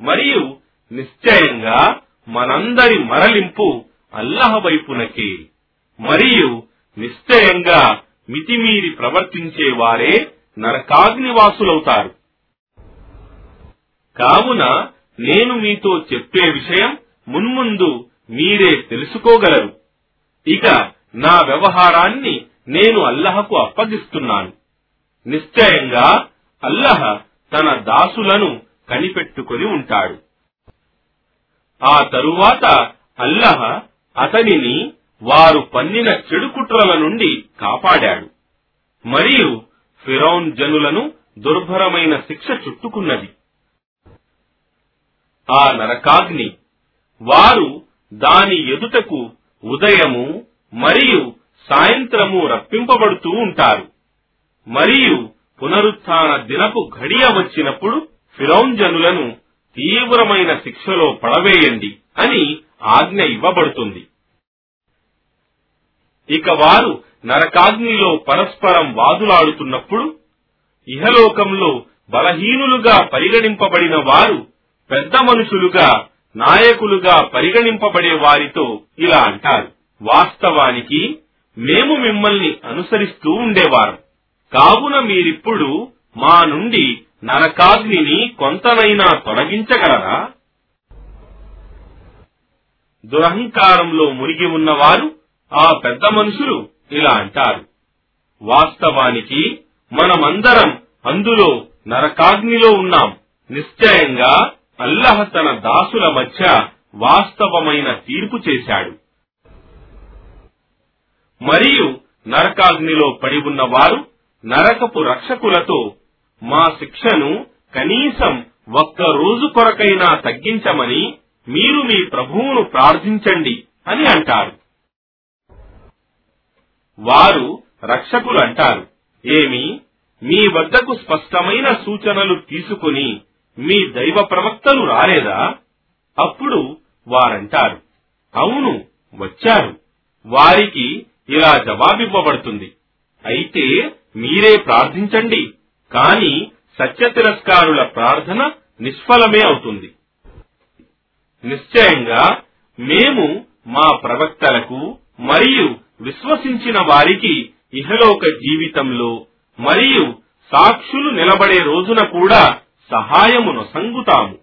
మరియు నిశ్చయంగా మనందరి మరలింపు అల్లహ వైపునకే మరియు నిశ్చయంగా మితిమీరి ప్రవర్తించే వారే నరకాగ్నివాసులవుతారు. కావున నేను మీతో చెప్పే విషయం మున్ముందు మీరే తెలుసుకోగలరు. ఇక నా వ్యవహారాన్ని నేను అల్లహకు అప్పగిస్తున్నాను. నిశ్చయంగా అల్లహ తన దాసులను కనిపెట్టుకుని ఉంటాడు. ఆ తరువాత అల్లహ అతనిని వారు పన్నిన చెడుకుట్రల నుండి కాపాడాడు. మరియు ఫిరౌన్ జనులను దుర్భరమైన శిక్ష చుట్టుకున్నది. ఆ నరకాగ్ని. వారు దాని ఎదుటకు ఉదయము మరియు సాయంత్రము రప్పింపబడుతూ ఉంటారు. మరియు పునరుత్న దినపు ఘడియ వచ్చినప్పుడు ఫిరౌన్ జనులను తీవ్రమైన శిక్షలో పడవేయండి అని ఆజ్ఞ ఇవ్వబడుతుంది. ఇక వారు నరకాగ్నిలో పరస్పరం వాదులాడుతున్నప్పుడు ఇహలోకంలో బలహీనులుగా పరిగణింపబడిన వారు పెద్ద మనుషులుగా నాయకులుగా పరిగణింపబడే వారితో ఇలా అంటారు. వాస్తవానికి మేము మిమ్మల్ని అనుసరిస్తూ ఉండేవారం. కావున మీరిప్పుడు మా నుండి నరకాగ్నిని కొంతనైనా తొలగించగలరా? దురహంకారంలో మునిగి ఉన్నవారు ఆ పెద్ద మనుషులు ఇలా అంటారు. వాస్తవానికి మనమందరం అందులో నరకాగ్నిలో ఉన్నాం. నిశ్చయంగా అల్లహ తన దాసుల మధ్య వాస్తవమైన తీర్పు చేశాడు. మరియు నరకాగ్నిలో పడి ఉన్నవారు నరకపు రక్షకులతో మా శిక్షను కనీసం ఒక్క రోజు కొరకైనా తగ్గించమని మీరు మీ ప్రభువును ప్రార్థించండి అని అంటారు. వారు రక్షకులు అంటారు. ఏమి? మీ వద్దకు స్పష్టమైన సూచనలు తీసుకుని మీ దైవ ప్రవక్తలు రాలేదా? అప్పుడు వారంటారు. అవును వచ్చారు. వారికి ఇలా జవాబివ్వబడుతుంది. అయితే మీరే ప్రార్థించండి. కాని సత్య తిరస్కారుల ప్రార్థన నిష్ఫలమే అవుతుంది. నిశ్చయంగా మేము మా ప్రవక్తలకు మరియు విశ్వసించిన వారికి ఇహలోక జీవితంలో మరియు సాక్షులు నిలబడే రోజున కూడా సహాయమును సంగుతాము.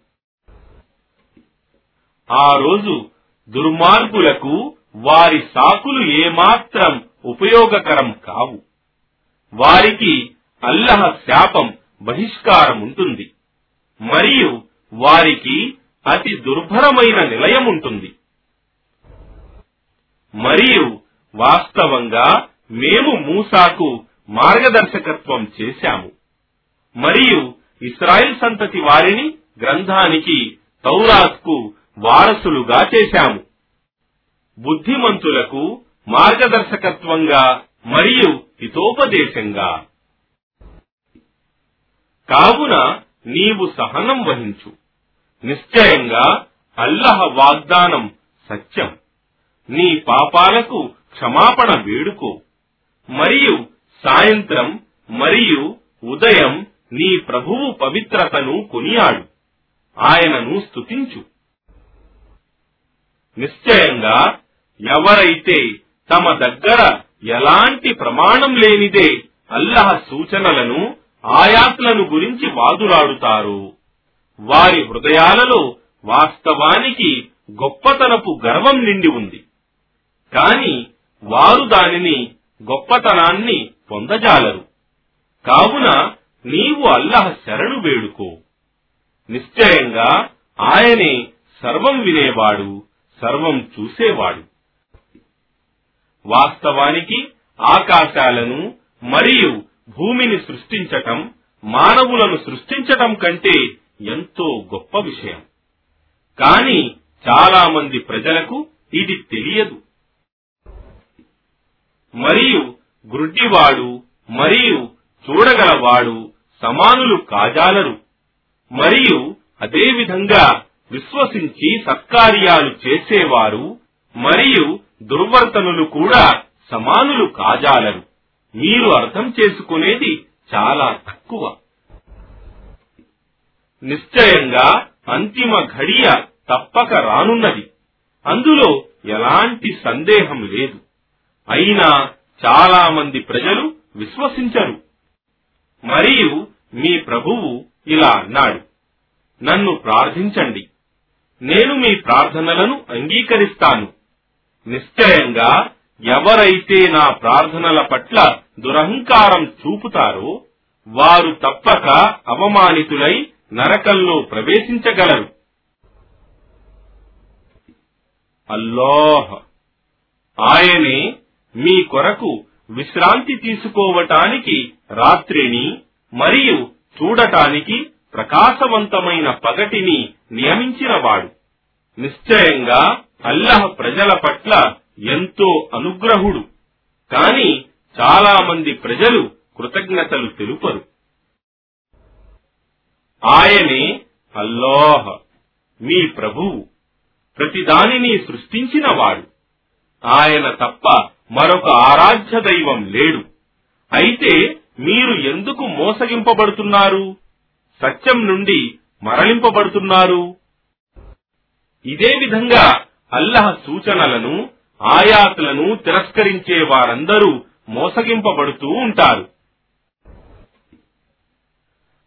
ఆ రోజు దుర్మార్గులకు వారి సాకులు ఏమాత్రం ఉపయోగకరం కావు. వారికి అల్లహ శాపం బహిష్కారం ఉంటుంది మరియు వారికి అతి దుర్భరమైన నిలయం ఉంటుంది మరియు వాస్తవంగా మేము మూసాకు మార్గదర్శకత్వం చేశాము. మరియు ఇస్రాయిల్ సంతతి వారిని గ్రంథానికి తౌరాత్కు వారసులుగా చేశాము. బుద్ధిమంతులకు మార్గదర్శకత్వంగా మరియు హితోపదేశంగా. కావున నీవు సహనం వహించు. నిశ్చయంగా అల్లహ వాగ్దానం సత్యం. నీ పాపాలకు క్షమాపణ వేడుకో. మరియు సాయంత్రం మరియు ఉదయం నీ ప్రభువు పవిత్రతను కొనియాడు. ఆయనను స్తుతించు. నిశ్చయంగా ఎవరైతే తమ దగ్గర ఎలాంటి ప్రమాణం లేనిదే అల్లహ సూచనలను ఆయాత్లను గురించి వాదులాడుతారు వారి హృదయాలలో వాస్తవానికి గొప్పతనపు గర్వం నిండి ఉంది. కాని వారు దానిని గొప్పతనాన్ని పొందజాలరు. కావున నీవు అల్లహ శరణు వేడుకో. నిశ్చయంగా ఆయనే సర్వం వినేవాడు సర్వం చూసేవాడు. వాస్తవానికి ఆకాశాలను మరియు భూమిని సృష్టించటం మానవులను సృష్టించటం కంటే ఎంతో గొప్ప విషయం. కాని చాలా మంది ప్రజలకు ఇది తెలియదు. మరియు గ్రుడ్డివాడు మరియు చూడగలవాడు సమానులు కాజాలరు. మరియు అదేవిధంగా విశ్వసించి సత్కార్యాలు చేసేవారు మరియు దుర్వర్తనులు కూడా సమానులు కాజాలరు. మీరు అర్థం చేసుకునేది చాలా తక్కువ. నిశ్చయంగా అంతిమ ఘడియ తప్పక రానున్నది. అందులో ఎలాంటి సందేహం లేదు. అయినా చాలా మంది ప్రజలు విశ్వసించరు. మరియు మీ ప్రభువు ఇలా అన్నాడు నన్ను ప్రార్థించండి. నేను మీ ప్రార్థనలను అంగీకరిస్తాను. నిశ్చయంగా ఎవరైతే నా ప్రార్థనల పట్ల దురహంకారం చూపుతారో వారు తప్పక అవమానితులై నరకంలో ప్రవేశించగలరు. అల్లాహ్ ఆయనే మీ కొరకు విశ్రాంతి తీసుకోవటానికి రాత్రిని మరియు చూడటానికి ప్రకాశవంతమైన పగటిని నియమించినవాడు నిశ్చయంగా అల్లహ ప్రజల పట్ల ఎంతో అనుగ్రహుడు. కాని చాలా మంది ప్రజలు కృతజ్ఞతలు తెలుపరు. ఆయనే అల్లాహ్ మీ ప్రభువు. ప్రతిదానిని సృష్టించినవాడు ఆయన తప్ప మరొక ఆరాధ్య దైవం లేడు. అయితే మీరు ఎందుకు మోసగింపబడుతున్నారు? సత్యం నుండి మరలింపబడుతున్నారు ఇదే విధంగా అల్లహ సూచనలను ఆయాతులను తిరస్కరించే వారందరూ మోసగింపబడుతూ ఉంటారు.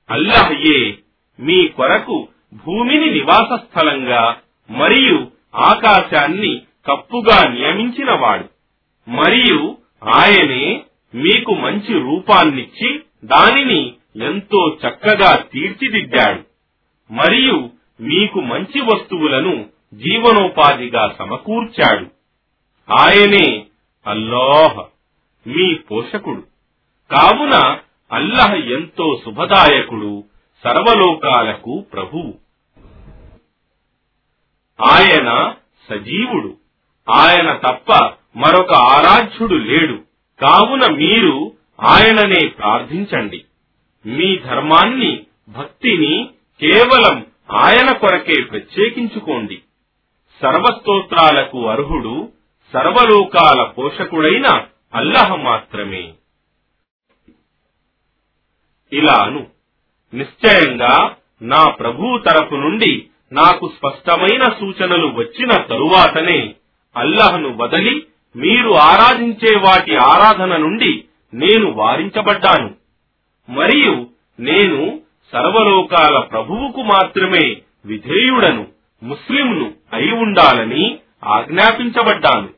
అల్లహయే మీ కొరకు భూమిని నివాస స్థలంగా మరియు ఆకాశాన్ని కప్పుగా నియమించినవాడు. మరియు ఆయనే మీకు మంచి రూపాన్నిచ్చి దానిని ఎంతో చక్కగా తీర్చిదిద్దాడు. మరియు మీకు మంచి వస్తువులను జీవనోపాధిగా సమకూర్చాడు. ఆయనే అల్లాహ్ మీ పోషకుడు. కావున అల్లహ ఎంతో శుభదాయకుడు సర్వలోకాలకు ప్రభువు. ఆయన సజీవుడు. ఆయన తప్ప మరొక ఆరాధ్యుడు లేడు. కావున మీరు ఆయననే ప్రార్థించండి. మీ ధర్మాన్ని భక్తిని కేవలం ఆయన కొరకే ప్రత్యేకించుకోండి. సర్వస్తోత్రాలకు అర్హుడు సర్వలోకాల పోషకుడైన అల్లహ మాత్రమే. ఇలాను నిశ్చయంగా నా ప్రభువు తరపు నుండి నాకు స్పష్టమైన సూచనలు వచ్చిన తరువాతనే అల్లహను వదలి మీరు ఆరాధించే వాటి ఆరాధన నుండి నేను వారించబడ్డాను. మరియు నేను సర్వలోకాల ప్రభువుకు మాత్రమే విధేయుడను ముస్లింను అయి ఉండాలని ఆజ్ఞాపించబడ్డాను.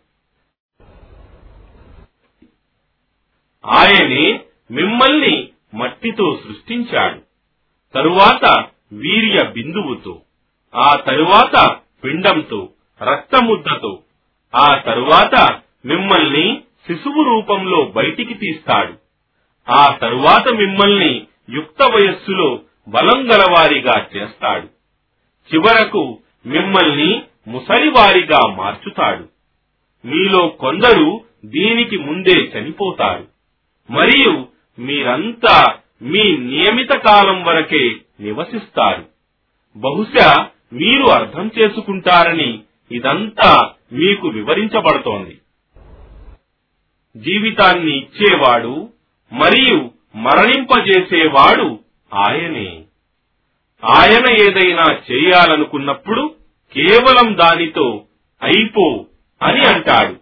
ఆయనే మిమ్మల్ని మట్టితో సృష్టించాడు. తరువాత వీర్య బిందువుతో ఆ తరువాత పిండంతో రక్తముద్దతో ఆ తరువాత మిమ్మల్ని శిశువు రూపంలో బయటికి తీస్తాడు. ఆ తరువాత మిమ్మల్ని యుక్త వయస్సులో బలం గలవారిగా చేస్తాడు. చివరకు మిమ్మల్ని ముసలివారిగా మార్చుతాడు. మీలో కొందరు దీనికి ముందే చనిపోతారు. మరియు మీరంతా మీ నియమిత కాలం వరకే నివసిస్తారు. బహుశా మీరు అర్థం చేసుకుంటారని ఇదంతా మీకు వివరించబడుతోంది. జీవితాన్ని ఇచ్చేవాడు మరియు మరణింపజేసేవాడు ఆయనే. ఆయన ఏదైనా చేయాలనుకున్నప్పుడు కేవలం దానితో అయిపో అని అంటాడు.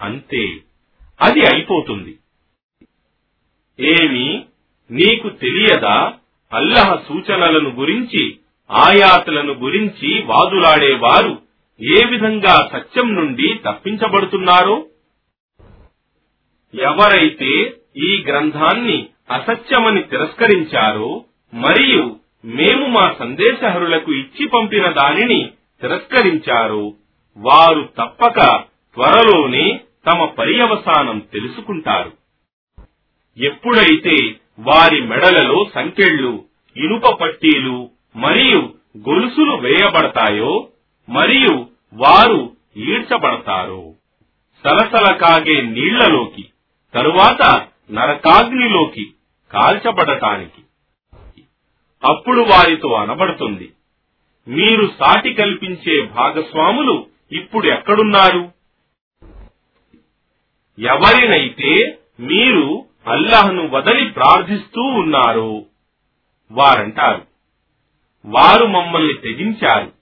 అంతే. అది అయిపోతుంది. ఏమి నీకు తెలియదా? అల్లహ సూచనలను గురించి ఆయాతలను గురించి వాదులాడేవారు ఏ విధంగా సత్యం నుండి తప్పించబడుతున్నారో? ఎవరైతే ఈ గ్రంథాన్ని అసత్యమని తిరస్కరించారో మరియు మేము మా సందేశహరులకు ఇచ్చి పంపిన దానిని తిరస్కరించారో వారు తప్పక త్వరలోనే తమ పర్యవసానం తెలుసుకుంటారు. ఎప్పుడైతే వారి మెడలలో సంకెళ్ళు ఇనుప పట్టీలు మరియు గొలుసులు వేయబడతాయో మరియు వారు ఈడ్చబడతారో. సలసల కాగే నీళ్ళలోకి తరువాత నరకాగ్నిలోకి కాల్చబడటానికి. అప్పుడు వారితో అనబడుతుంది మీరు సాటి కల్పించే భాగస్వాములు ఇప్పుడు ఎక్కడున్నారు? ఎవరినైతే మీరు అల్లాహ్ను వదలి ప్రార్థిస్తూ ఉన్నారో వారంటారు. వారు మమ్మల్ని తెగించారు.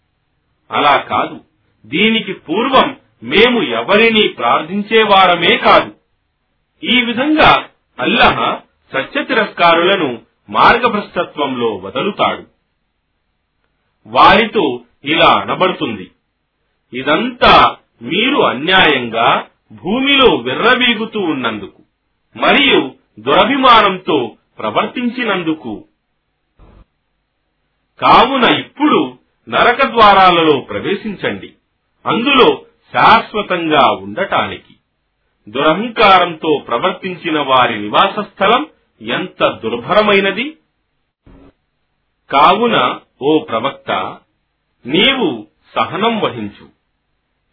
అలా కాదు. దీనికి పూర్వం మేము ఎవరిని ప్రార్థించేవారమే కాదు. ఈ విధంగా అల్లహ సత్య తిరస్కారులను మార్గభ్రష్టత్వంలో వదులుతాడు. వారితో ఇలా అనబడుతుంది. ఇదంతా మీరు అన్యాయంగా భూమిలో విర్రవీగుతూ ఉన్నందుకు మరియు దురభిమానంతో ప్రవర్తించినందుకు. కావున ఇప్పుడు నరక ద్వారాలలో ప్రవేశించండి. అందులో శాశ్వతంగా ఉండటానికి. దురహంకారంతో ప్రవర్తించిన వారి నివాస స్థలం ఎంత దుర్భరమైనది? కావున ఓ ప్రవక్త నీవు సహనం వహించు.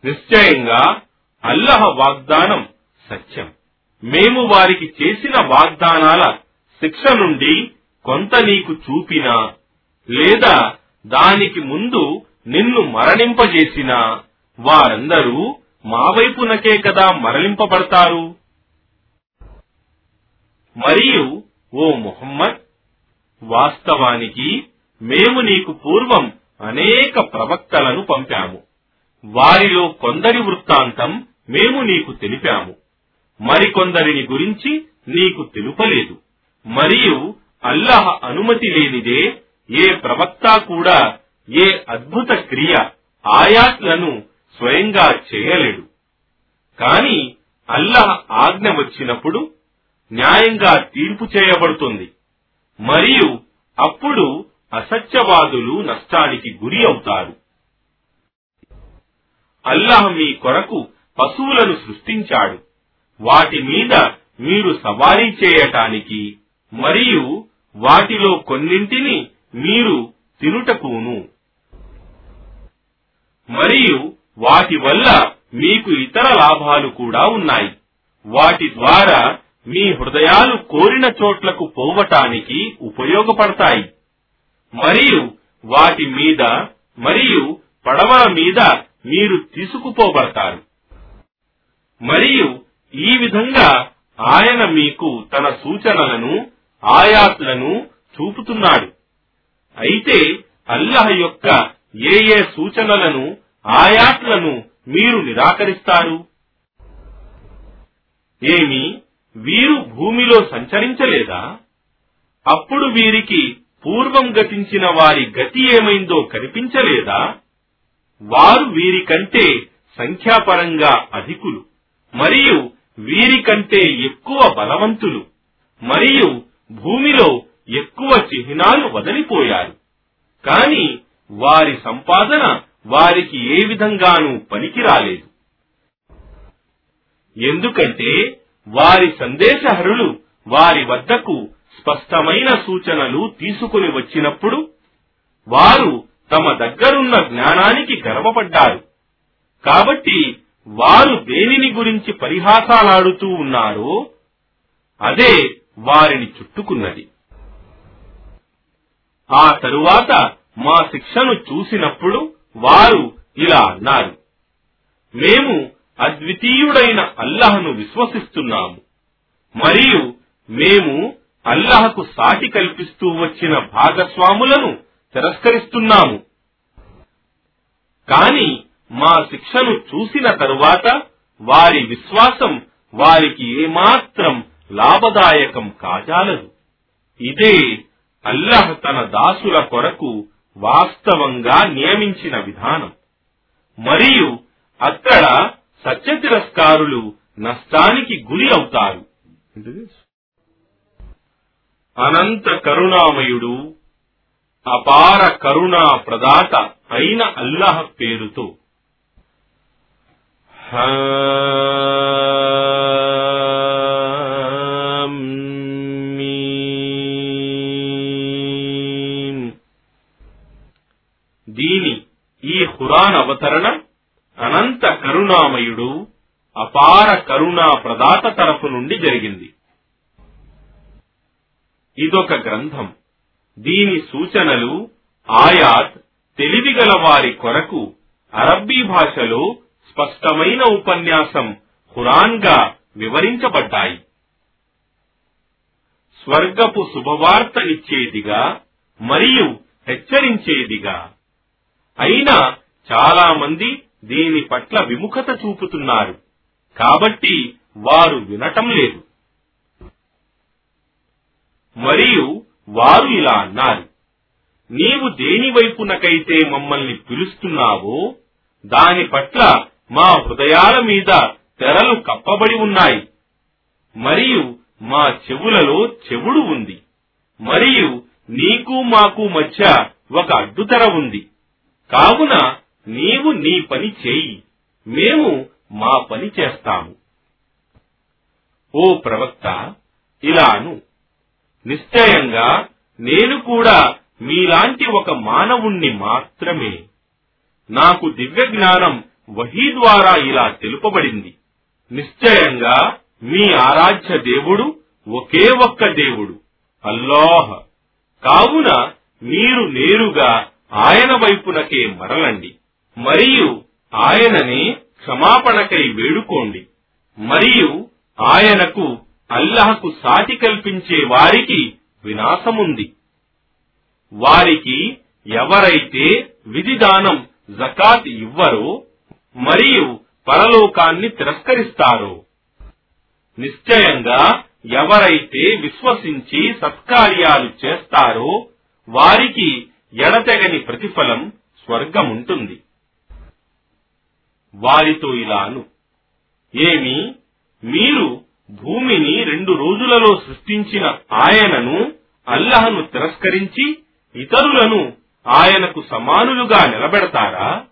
నిశ్చయంగా అల్లహ వాగ్దానం సత్యం. మేము వారికి చేసిన వాగ్దానాల శిక్ష నుండి కొంత నీకు చూపినా లేదా దానికి ముందు నిన్ను మరణింపజేసినా వారందరూ మా వైపునకే కదా మరలింపబడతారు. మరియు ఓ ముహమ్మద్ వాస్తవానికి మేము నీకు పూర్వం అనేక ప్రవక్తలను పంపాము. వారిలో కొందరి వృత్తాంతం మేము నీకు తెలిపాము. మరికొందరిని గురించి నీకు తెలుపలేదు. మరియు అల్లాహ్ అనుమతి లేనిదే ఏ ప్రవక్త కూడా ఏ అద్భుత క్రియ ఆయాత్లను స్వయంగా చేయలేడు. కాని అల్లాహ్ ఆజ్ఞ వచ్చినప్పుడు న్యాయంగా తీర్పు చేయబడుతుంది. మరియు అప్పుడు అసత్యవాదులు నష్టానికి గురి అవుతారు. అల్లాహ్ మీ కొరకు పశువులను సృష్టించాడు. వాటి మీద మీరు సవారీ చేయటానికి మరియు వాటిలో కొన్నింటిని మీరు తినుటకును. మరియు వాటి వల్ల మీకు ఇతర లాభాలు కూడా ఉన్నాయి. వాటి ద్వారా మీ హృదయాలు కోరిన చోట్లకు పోవటానికి ఉపయోగపడతాయి. మరియు వాటి మీద మరియు పడవల మీద మీరు తీసుకుపోబడతారు. మరియు ఈ విధంగా ఆయన మీకు తన సూచనలను ఆయాత్లను చూపుతున్నాడు. అయితే అల్లాహ్ యొక్క ఏ ఏ సూచనలను ఆయాట్లను మీరు నిరాకరిస్తారు. ఏమి వీరు భూమిలో సంచరించలేదా? అప్పుడు వీరికి పూర్వం గతించిన వారి గతి ఏమైందో కనిపించలేదా? వారు వీరికంటే సంఖ్యాపరంగా అధికులు మరియు వీరికంటే ఎక్కువ బలవంతులు మరియు భూమిలో ఎక్కువ చిహ్నాలు వదిలిపోయారు. కాని వారి సంపాదన వారికి ఏ విధంగానూ పనికి రాలేదు ఎందుకంటే వారి సందేశహరులు వారి వద్దకు స్పష్టమైన సూచనలు తీసుకుని వచ్చినప్పుడు వారు తమ దగ్గరున్న జ్ఞానానికి గర్వపడ్డారు. కాబట్టి వారు దేనిని గురించి పరిహాసాలాడుతూ ఉన్నారో అదే వారిని చుట్టుకున్నది. ఆ తరువాత మా శిక్షను చూసినప్పుడు వారు ఇలా అన్నారు. మేము అద్వితీయుడైన అల్లహను విశ్వసిస్తున్నాము. మరియు మేము అల్లహకు సాటి కల్పిస్తూ వచ్చిన భాగస్వాములను తిరస్కరిస్తున్నాము. కాని మా శిక్షను చూసిన తరువాత వారి విశ్వాసం వారికి ఏమాత్రం లాభదాయకం కాజాలదు. ఇదే అల్లహ తన దాసుల కొరకు వాస్తవంగా నియమించిన విధానం. మరియు అక్కడ సత్య తిరస్కారులు నష్టానికి గురి అవుతారు. అనంత కరుణామయుడు అపార కరుణా ప్రదాత అయిన అల్లాహ్ పేరుతో. దీని ఈ ఖురాన్ అవతరణ అనంత కరుణామయుడు అపార కరుణా ప్రదాత తరఫు నుండి జరిగింది. ఇదొక గ్రంథం. దీని సూచనలు ఆయాత్ తెలివిగల వారి కొరకు అరబ్బీ భాషలో స్పష్టమైన ఉపన్యాసం ఖురాన్గా వివరించబడ్డాయి. స్వర్గపు శుభవార్తనిచ్చేదిగా మరియు హెచ్చరించేదిగా అయినా చాలా మంది దీని పట్ల విముఖత చూపుతున్నారు. కాబట్టి వారు వినటం లేదు. మరియు వారు ఇలా అన్నారు నీవు దేని వైపునకైతే మమ్మల్ని పిలుస్తున్నావో దాని పట్ల మా హృదయాల మీద తెరలు కప్పబడి ఉన్నాయి. మరియు మా చెవులలో చెవుడు ఉంది. మరియు నీకు మాకు మధ్య ఒక అడ్డుతెర ఉంది. కావున నీవు నీ పని చేయి. మేము మా పని చేస్తాము. ఓ ప్రవక్త ఇలాను. నిశ్చయంగా నేను కూడా మీలాంటి ఒక మానవుణ్ణి మాత్రమే. నాకు దివ్య జ్ఞానం వహీ ద్వారా ఇలా తెలుపబడింది. నిశ్చయంగా మీ ఆరాధ్య దేవుడు ఒకే ఒక్క దేవుడు అల్లాహ్. కావున మీరు నేరుగా ఆయన వైపునకే మరలండి. మరియు ఆయనని క్షమాపణకై వేడుకోండి. మరియు ఆయనకు అల్లహకు సాటి కల్పించే వారికి వినాశముంది. వారికి ఎవరైతే విధిదానం జకాత్ ఇవ్వరో మరియు పరలోకాన్ని తిరస్కరిస్తారో నిశ్చయంగా ఎవరైతే విశ్వసించి సత్కార్యాలు చేస్తారో వారికి ఎడతెగని ప్రతిఫలం స్వర్గముంటుంది. వారితో ఇలాను ఏమి మీరు భూమిని రెండు రోజులలో సృష్టించిన ఆయనను అల్లహను తిరస్కరించి ఇతరులను ఆయనకు సమానులుగా నిలబెడతారా?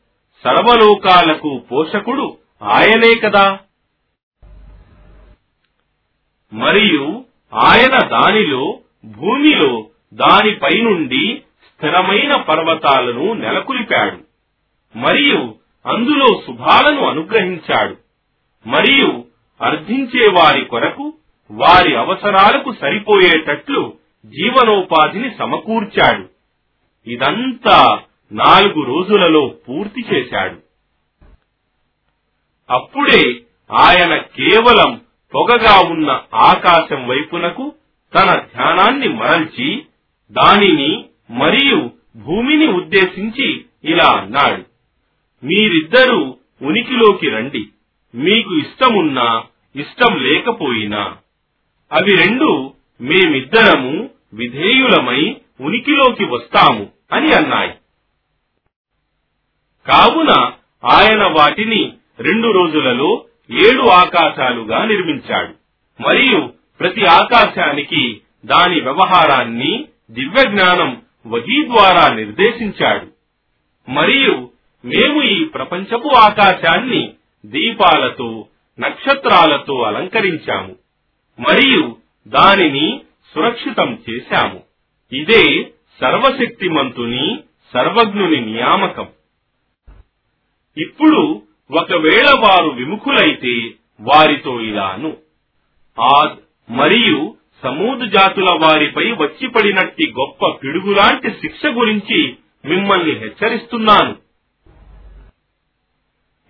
సర్వలోకాలకు పోషకుడు ఆయనే కదా. మరియు ఆయన దానిలో భూమిలో దానిపై నుండి స్థిరమైన పర్వతాలను నెలకొల్పాడు. మరియు అందులో శుభాలను అనుగ్రహించాడు. మరియు అర్థించే వారి కొరకు వారి అవసరాలకు సరిపోయేటట్లు జీవనోపాధిని సమకూర్చాడు. ఇదంతా నాలుగు రోజులలో పూర్తి చేశాడు. అప్పుడే ఆయన కేవలం పొగగా ఉన్న ఆకాశం వైపునకు తన ధ్యానాన్ని మరల్చి దానిని మరియు భూమిని ఉద్దేశించి ఇలా అన్నాడు. మీరిద్దరూ ఉనికిలోకి రండి. మీకు ఇష్టమున్నా ఇష్టం లేకపోయినా. అవి రెండు మేమిద్దరము విధేయులమై ఉనికిలోకి వస్తాము అని అన్నాయి. కావున ఆయన వాటిని రెండు రోజులలో ఏడు ఆకాశాలుగా నిర్మించాడు. మరియు ప్రతి ఆకాశానికి దాని వ్యవహారాన్ని దివ్య జ్ఞానం వహీ ద్వారా నిర్దేశించాడు. మరియు మేము ఈ ప్రపంచపు ఆకాశాన్ని దీపాలతో నక్షత్రాలతో అలంకరించాము. మరియు దానిని సురక్షితం చేశాము. ఇదే సర్వశక్తిమంతుని సర్వజ్ఞుని నియామకం. ఇప్పుడు ఒకవేళ వారు విముఖులైతే వారితో ఇలాను. ఆద్ మరియు సమూదు జాతుల వారిపై వచ్చి పడినట్టి గొప్ప పిడుగులాంటి శిక్ష గురించి మిమ్మల్ని హెచ్చరిస్తున్నాను.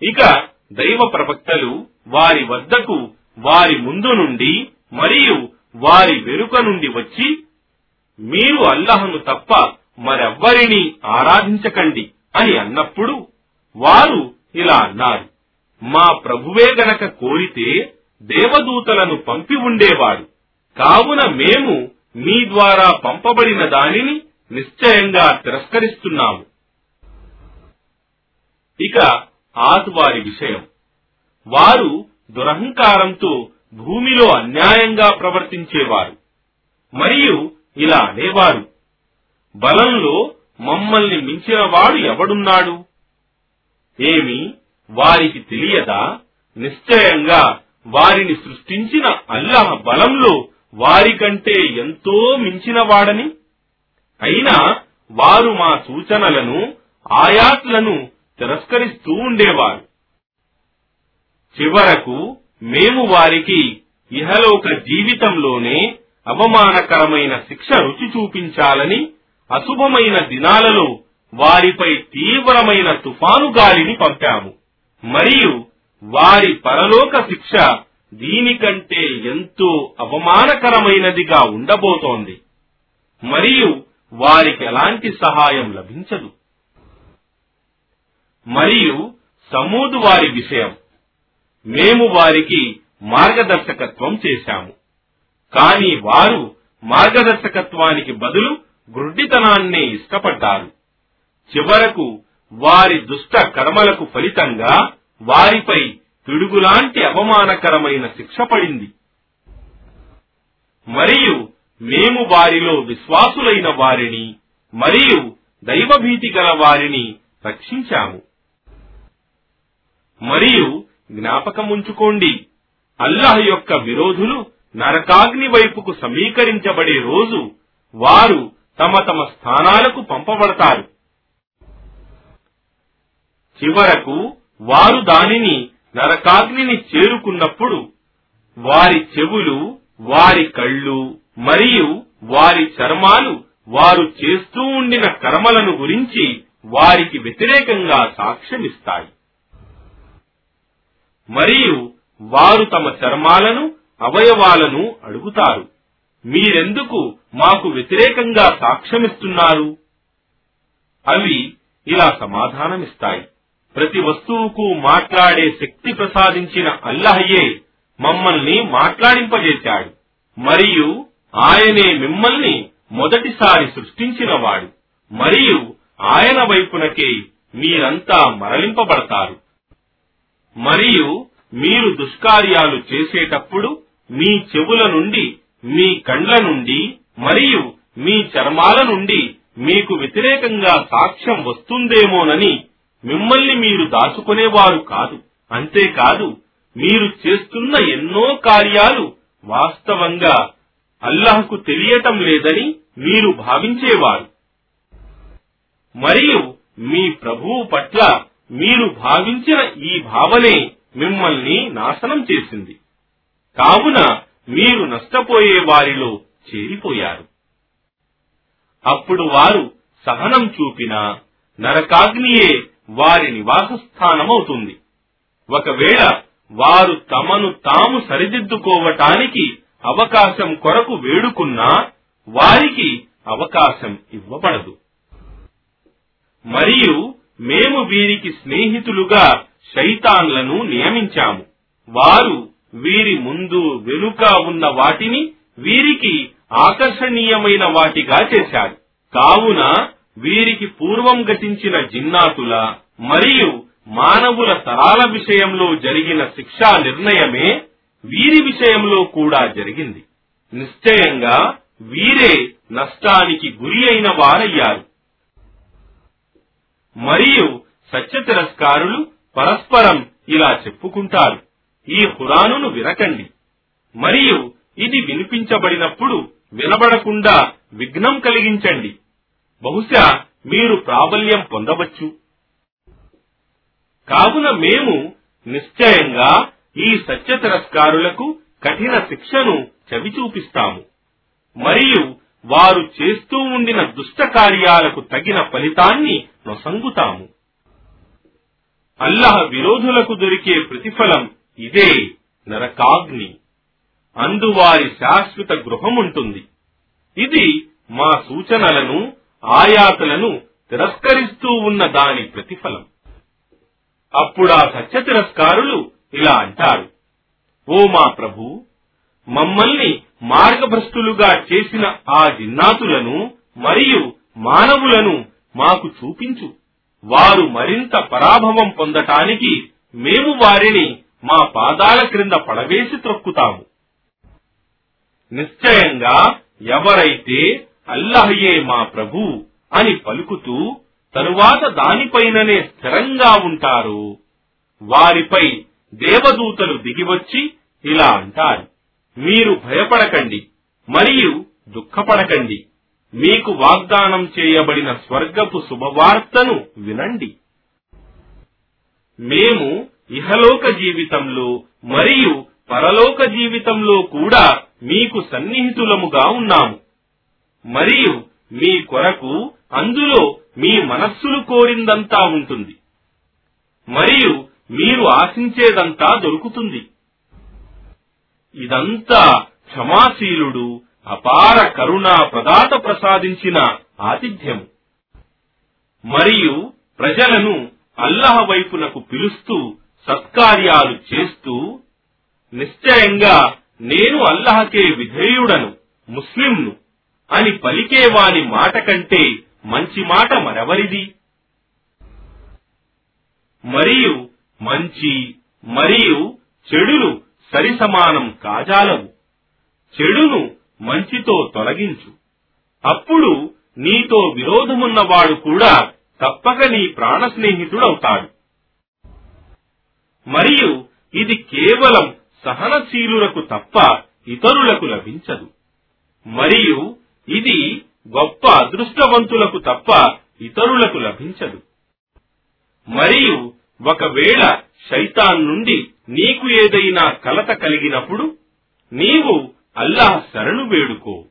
ఇక దైవ ప్రవక్తలు వారి వద్దకు వారి ముందు నుండి మరియు వారి వెనుక నుండి వచ్చి మీరు అల్లహను తప్ప మరెవ్వరిని ఆరాధించకండి అని అన్నప్పుడు వారు ఇలా అన్నారు మా ప్రభువే గనక కోరితే దేవదూతలను పంపి ఉండేవాడు. కావున మేము మీ ద్వారా పంపబడిన దానిని నిశ్చయంగా తిరస్కరిస్తున్నాము. ఇక ఆతువారి విషయం. వారు దురహంకారంతో భూమిలో అన్యాయంగా ప్రవర్తించేవారు. మరియు ఇలా అనేవారు. బలంలో మమ్మల్ని మించినవాడు ఎవడున్నాడు? ఏమి వారికి తెలియదా? నిశ్చయంగా వారిని సృష్టించిన అల్లాహ్ బలంలో వారికంటే ఎంతో మించిన వాడని అయినా వారు మా సూచనలను ఆయాత్లను తిరస్కరిస్తూ ఉండేవారు. చివరకు మేము వారికి ఇహలోక జీవితంలోనే అవమానకరమైన శిక్ష రుచి చూపించాలని అశుభమైన దినాలలో వారిపై తీవ్రమైన తుఫాను గాలిని పంపాము. మరియు వారి పరలోక శిక్ష దీనికంటే ఎంతో అవమానకరమైనదిగా ఉండబోతోంది. మరియు వారికి ఎలాంటి సహాయం లభించదు. మరియు సమూదు వారి విషయం. మేము వారికి మార్గదర్శకత్వం చేశాము. కాని వారు మార్గదర్శకత్వానికి బదులు గుడ్డితనాన్నే ఇష్టపడ్డారు. చివరకు వారి దుష్ట కర్మలకు ఫలితంగా వారిపై పిడుగులాంటి అవమానకరమైన శిక్ష పడింది. మరియు మేము వారిలో విశ్వాసులైన వారిని మరియు దైవభీతి గల వారిని రక్షించాము. మరియు జ్ఞాపకముంచుకోండి అల్లాహ్ యొక్క విరోధులు నరకాగ్ని వైపుకు సమీకరించబడే రోజు వారు తమ తమ స్థానాలకు పంపబడతారు. చివరకు వారు దానిని నరకాగ్నిని చేరుకున్నప్పుడు వారి చెవులు వారి కళ్ళు మరియు వారి చర్మాలు వారు చేస్తూ ఉండిన కర్మలను గురించి వారికి వ్యతిరేకంగా సాక్ష్యమిస్తాయి. మరియు వారు తమ చర్మాలను అవయవాలను అడుగుతారు. మీరెందుకు మాకు వ్యతిరేకంగా సాక్ష్యమిస్తున్నారు? అవి ఇలా సమాధానమిస్తాయి. ప్రతి వస్తువుకు మాట్లాడే శక్తి ప్రసాదించిన అల్లహయే మమ్మల్ని మాట్లాడింపజేశాడు. మరియు ఆయనే మిమ్మల్ని మొదటిసారి సృష్టించినవాడు. మరియు ఆయన వైపునకే మీరంతా మరలింపబడతారు. మరియు మీరు దుష్కార్యాలు చేసేటప్పుడు మీ చెవుల నుండి మీ కండ్ల నుండి మరియు మీ చర్మాల నుండి మీకు వ్యతిరేకంగా సాక్ష్యం వస్తుందేమోనని మిమ్మల్ని మీరు దాచుకునేవారు కాదు. అంతేకాదు మీరు చేస్తున్న ఎన్నో కార్యాలు వాస్తవంగా అల్లహకు తెలియటం లేదని మీరు భావించేవారు. మరియు మీ ప్రభువు పట్ల మీరు భావించిన ఈ భావనే మిమ్మల్ని నాశనం చేసింది. కావున మీరు నష్టపోయే వారిలో చేరిపోయారు. అప్పుడు వారు సహనం చూపినా నరకాగ్నియే వారి నివాసస్థానమవుతుంది. ఒకవేళ వారు తమను తాము సరిదిద్దుకోవటానికి అవకాశం కొరకు వేడుకున్నా వారికి అవకాశం ఇవ్వబడదు. మరియు మేము వీరికి స్నేహితులుగా శైతాన్లను నియమించాము. వారు వీరి ముందు వెనుక ఉన్న వాటిని వీరికి ఆకర్షణీయమైన వాటిగా చేశారు. కావున వీరికి పూర్వం గతించిన జిన్నాతుల మరియు మానవుల తరాల విషయంలో జరిగిన శిక్షా నిర్ణయమే వీరి విషయంలో కూడా జరిగింది. నిశ్చయంగా వీరే నష్టానికి గురి అయిన వారయ్యారు. మరియు సత్య తిరస్కారులు పరస్పరం ఇలా చెప్పుకుంటారు. ఈ ఖురానును వినకండి. మరియు ఇది వినిపించబడినప్పుడు వినబడకుండా విఘ్నం కలిగించండి. బహుశా మీరు ప్రాబల్యం పొందవచ్చు. కావున మేము నిశ్చయంగా ఈ సత్య తిరస్కారులకు కఠిన శిక్షను చవిచూపిస్తాము మరియు వారు చేస్తూ ఉండిన దుష్ట కార్యాలకు తగిన ఫలితాన్ని నొసంగుతాము. అల్లహ విరోధులకు దొరికే ప్రతిఫలం ఇదే నరకాగ్ని. అందువారి శాశ్వత గృహముంటుంది. ఇది మా సూచనలను ఆయాతలను తిరస్కరిస్తూ ఉన్న దాని ప్రతిఫలం. అప్పుడా సత్య తిరస్కారులు ఇలా అంటారు. ఓ మా ప్రభు మమ్మల్ని మార్గభ్రష్టులుగా చేసిన ఆ జిన్నాతులను మరియు మానవులను మాకు చూపించు. వారు మరింత పరాభవం పొందటానికి మేము వారిని మా పాదాల క్రింద పడవేసి త్రొక్కుతాము. నిశ్చయంగా ఎవరైతే అల్లహయే మా ప్రభు అని పలుకుతూ తరువాత దానిపైననే స్థిరంగా ఉంటారు. వారిపై దేవదూతలు దిగివచ్చి ఇలా అంటారు. మీరు భయపడకండి మరియు దుఃఖపడకండి. మీకు వాగ్దానం చేయబడిన స్వర్గపు శుభవార్తను వినండి. మేము ఇహలోక జీవితంలో మరియు పరలోక జీవితంలో కూడా మీకు సన్నిహితులముగా ఉన్నాము. మరియు మీ కొరకు అందులో మీ మనస్సులు కోరిందంతా ఉంటుంది. మరియు మీరు ఆశించేదంతా దొరుకుతుంది. ఇదంతా క్షమాశీలుడు అపార కరుణా ప్రదాత ప్రసాదించిన ఆతిథ్యము. మరియు ప్రజలను అల్లహ వైపునకు పిలుస్తూ సత్కార్యాలు చేస్తూ నిశ్చయంగా నేను అల్లహకే విధేయుడను ముస్లింను అని పలికేవాని మాట కంటే మంచి మాట మరెవరిది? మరియు మంచి మరియు చెడులు సరిసమానం కాజాలవు. చెడును మంచితో తొలగించు. అప్పుడు నీతో విరోధమున్నవాడు కూడా తప్పక నీ ప్రాణ స్నేహితుడవుతాడు మరియు ఇది కేవలం సహనశీలులకు తప్ప ఇతరులకు లభించదు. మరియు ఇది గొప్ప అదృష్టవంతులకు తప్ప ఇతరులకు లభించదు. మరియు ఒకవేళ శైతాన్ నుండి నీకు ఏదైనా కలత కలిగినప్పుడు నీవు అల్లాహ్ శరణు వేడుకో.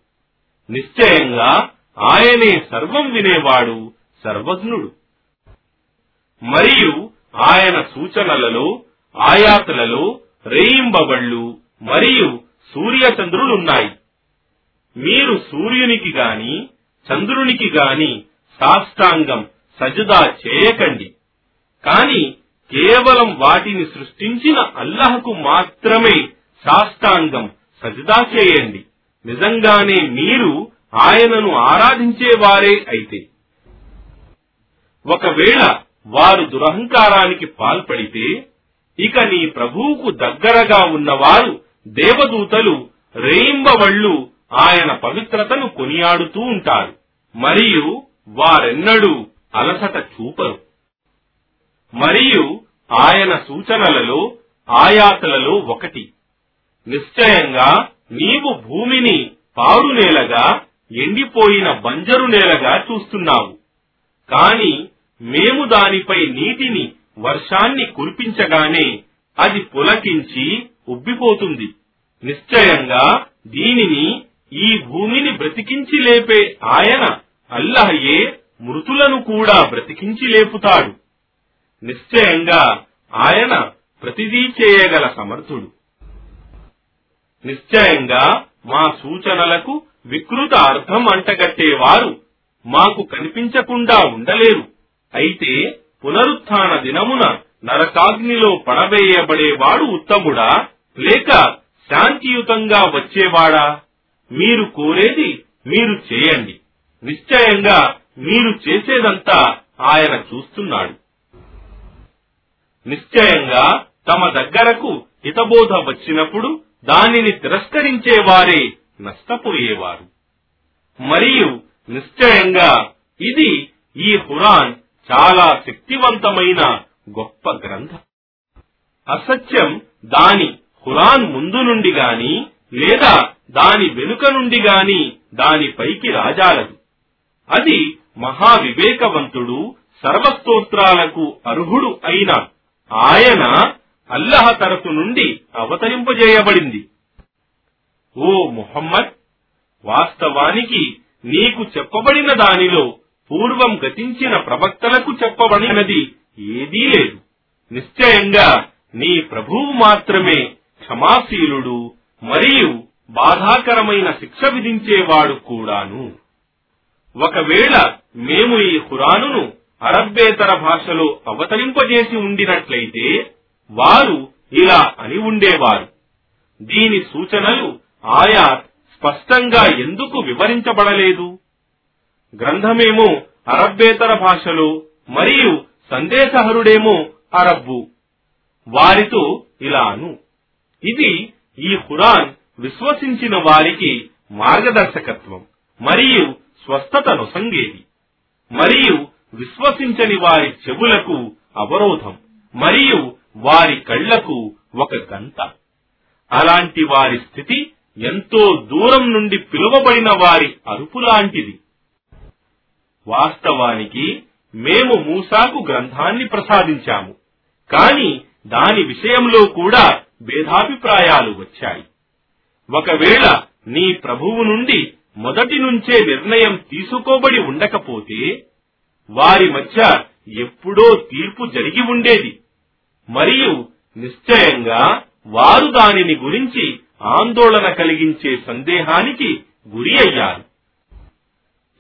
నిశ్చయంగా ఆయనే సర్వం వినేవాడు సర్వజ్ఞుడు. మరియు ఆయన సూచనలలో ఆయాతులలో రేయింబబళ్ళు మరియు సూర్యచంద్రులున్నాయి. మీరు సూర్యునికి గాని చంద్రునికి గాని సాష్టాంగం సజదా చేయకండి. కాని కేవలం వాటిని సృష్టించిన అల్లహకు మాత్రమే సాష్టాంగం సజదా చేయండి. నిజంగానే మీరు ఆయనను ఆరాధించేవారే అయితే. ఒకవేళ వారు దురహంకారానికి పాల్పడితే ఇక నీ ప్రభువుకు దగ్గరగా ఉన్నవారు దేవదూతలు రేయింబవళ్ళు ఆయన పవిత్రతను కొనియాడుతూ ఉంటారు. మరియు వారెన్నడూ అలసట చూపరు. మరియు ఆయన సూచనలలో ఆయాతలలో ఒకటి. నిశ్చయంగా నీవు భూమిని పాడు నేలగా ఎండిపోయిన బంజరు నేలగా చూస్తున్నావు. కాని మేము దానిపై నీటిని వర్షాన్ని కురిపించగానే అది పులకించి ఉబ్బిపోతుంది. నిశ్చయంగా దీనిని ఈ భూమిని బ్రతికించి లేపే ఆయన అల్లహయే మృతులను కూడా బ్రతికించి లేపుతాడు. నిశ్చయంగా ఆయన ప్రతిదీ చేయగల సమర్థుడు. నిశ్చయంగా మా సూచనలకు వికృత అర్థం అంటగట్టేవారు మాకు కనిపించకుండా ఉండలేరు. అయితే పునరుత్థాన దినమున నరకాగ్నిలో పడవేయబడేవాడు ఉత్తముడా లేక శాంతియుతంగా వచ్చేవాడా? మీరు కోరేది మీరు చేయండి. నిశ్చయంగా మీరు చేసేదంతా ఆయన చూస్తున్నాడు. నిశ్చయంగా తమ దగ్గరకు హితబోధ వచ్చినప్పుడు దానిని తిరస్కరించేవారే నష్టపోయేవారు. మరియు నిశ్చయంగా ఇది ఈ హురాన్ చాలా శక్తివంతమైన గొప్ప గ్రంథం. అసత్యం దాని హురాన్ ముందు నుండి గాని లేదా దాని వెనుక నుండి గాని దానిపైకి రాజాలదు. అది మహావివేకవంతుడు సర్వస్తోత్రాలకు అర్హుడు అయిన ఆయన అల్లహ తరఫు నుండి అవతరింపజేయబడింది. ఓ ముహమ్మద్ వాస్తవానికి నీకు చెప్పబడిన దానిలో పూర్వం గతించిన ప్రవక్తలకు చెప్పబడినది ఏదీ లేదు. నిశ్చయంగా నీ ప్రభువు మాత్రమే క్షమాశీలుడు మరియు బాధాకరమైన శిక్ష విధించేవాడు కూడాను. ఒకవేళ మేము ఈ ఖురానును అరబ్బేతర భాషలో అవతరింపజేసి ఉండినట్లయితే వారు ఇలా అని ఉండేవారు. దీని సూచనలు ఆయా స్పష్టంగా ఎందుకు వివరించబడలేదు? గ్రంథమేమో అరబ్బేతర భాషలో మరియు సందేశహరుడేమో అరబ్బు. వారితో ఇలాను. ఇది ఈ ఖురాన్ విశ్వసించిన వారికి మార్గదర్శకత్వం మరియు స్వస్థతను సంగేది. మరియు విశ్వసించని వారి చెవులకు అవరోధం మరియు వారి కళ్ళకు ఒక గంట. అలాంటి వారి స్థితి ఎంతో దూరం నుండి పిలువబడిన వారి అరుపు లాంటిది. వాస్తవానికి మేము మూసాకు గ్రంథాన్ని ప్రసాదించాము కాని దాని విషయంలో కూడా భేదాభిప్రాయాలు వచ్చాయి. ఒకవేళ నీ ప్రభువు నుండి మొదటి నుంచే నిర్ణయం తీసుకోబడి ఉండకపోతే వారి మధ్య ఎప్పుడో తీర్పు జరిగి ఉండేది. మరియు నిశ్చయంగా వారు దానిని గురించి ఆందోళన కలిగించే సందేహానికి గురి అయ్యారు.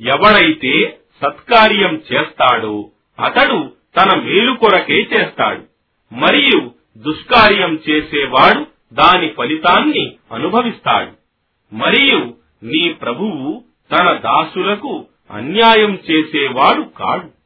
ఎవడైతే సత్కార్యం చేస్తాడో అతడు తన మేలు కొరకే చేస్తాడు. మరియు దుష్కార్యం చేసేవాడు దాని ఫలితాన్ని అనుభవిస్తాడు. మరియు నీ ప్రభువు తన దాసులకు అన్యాయం చేసేవాడు కాడు.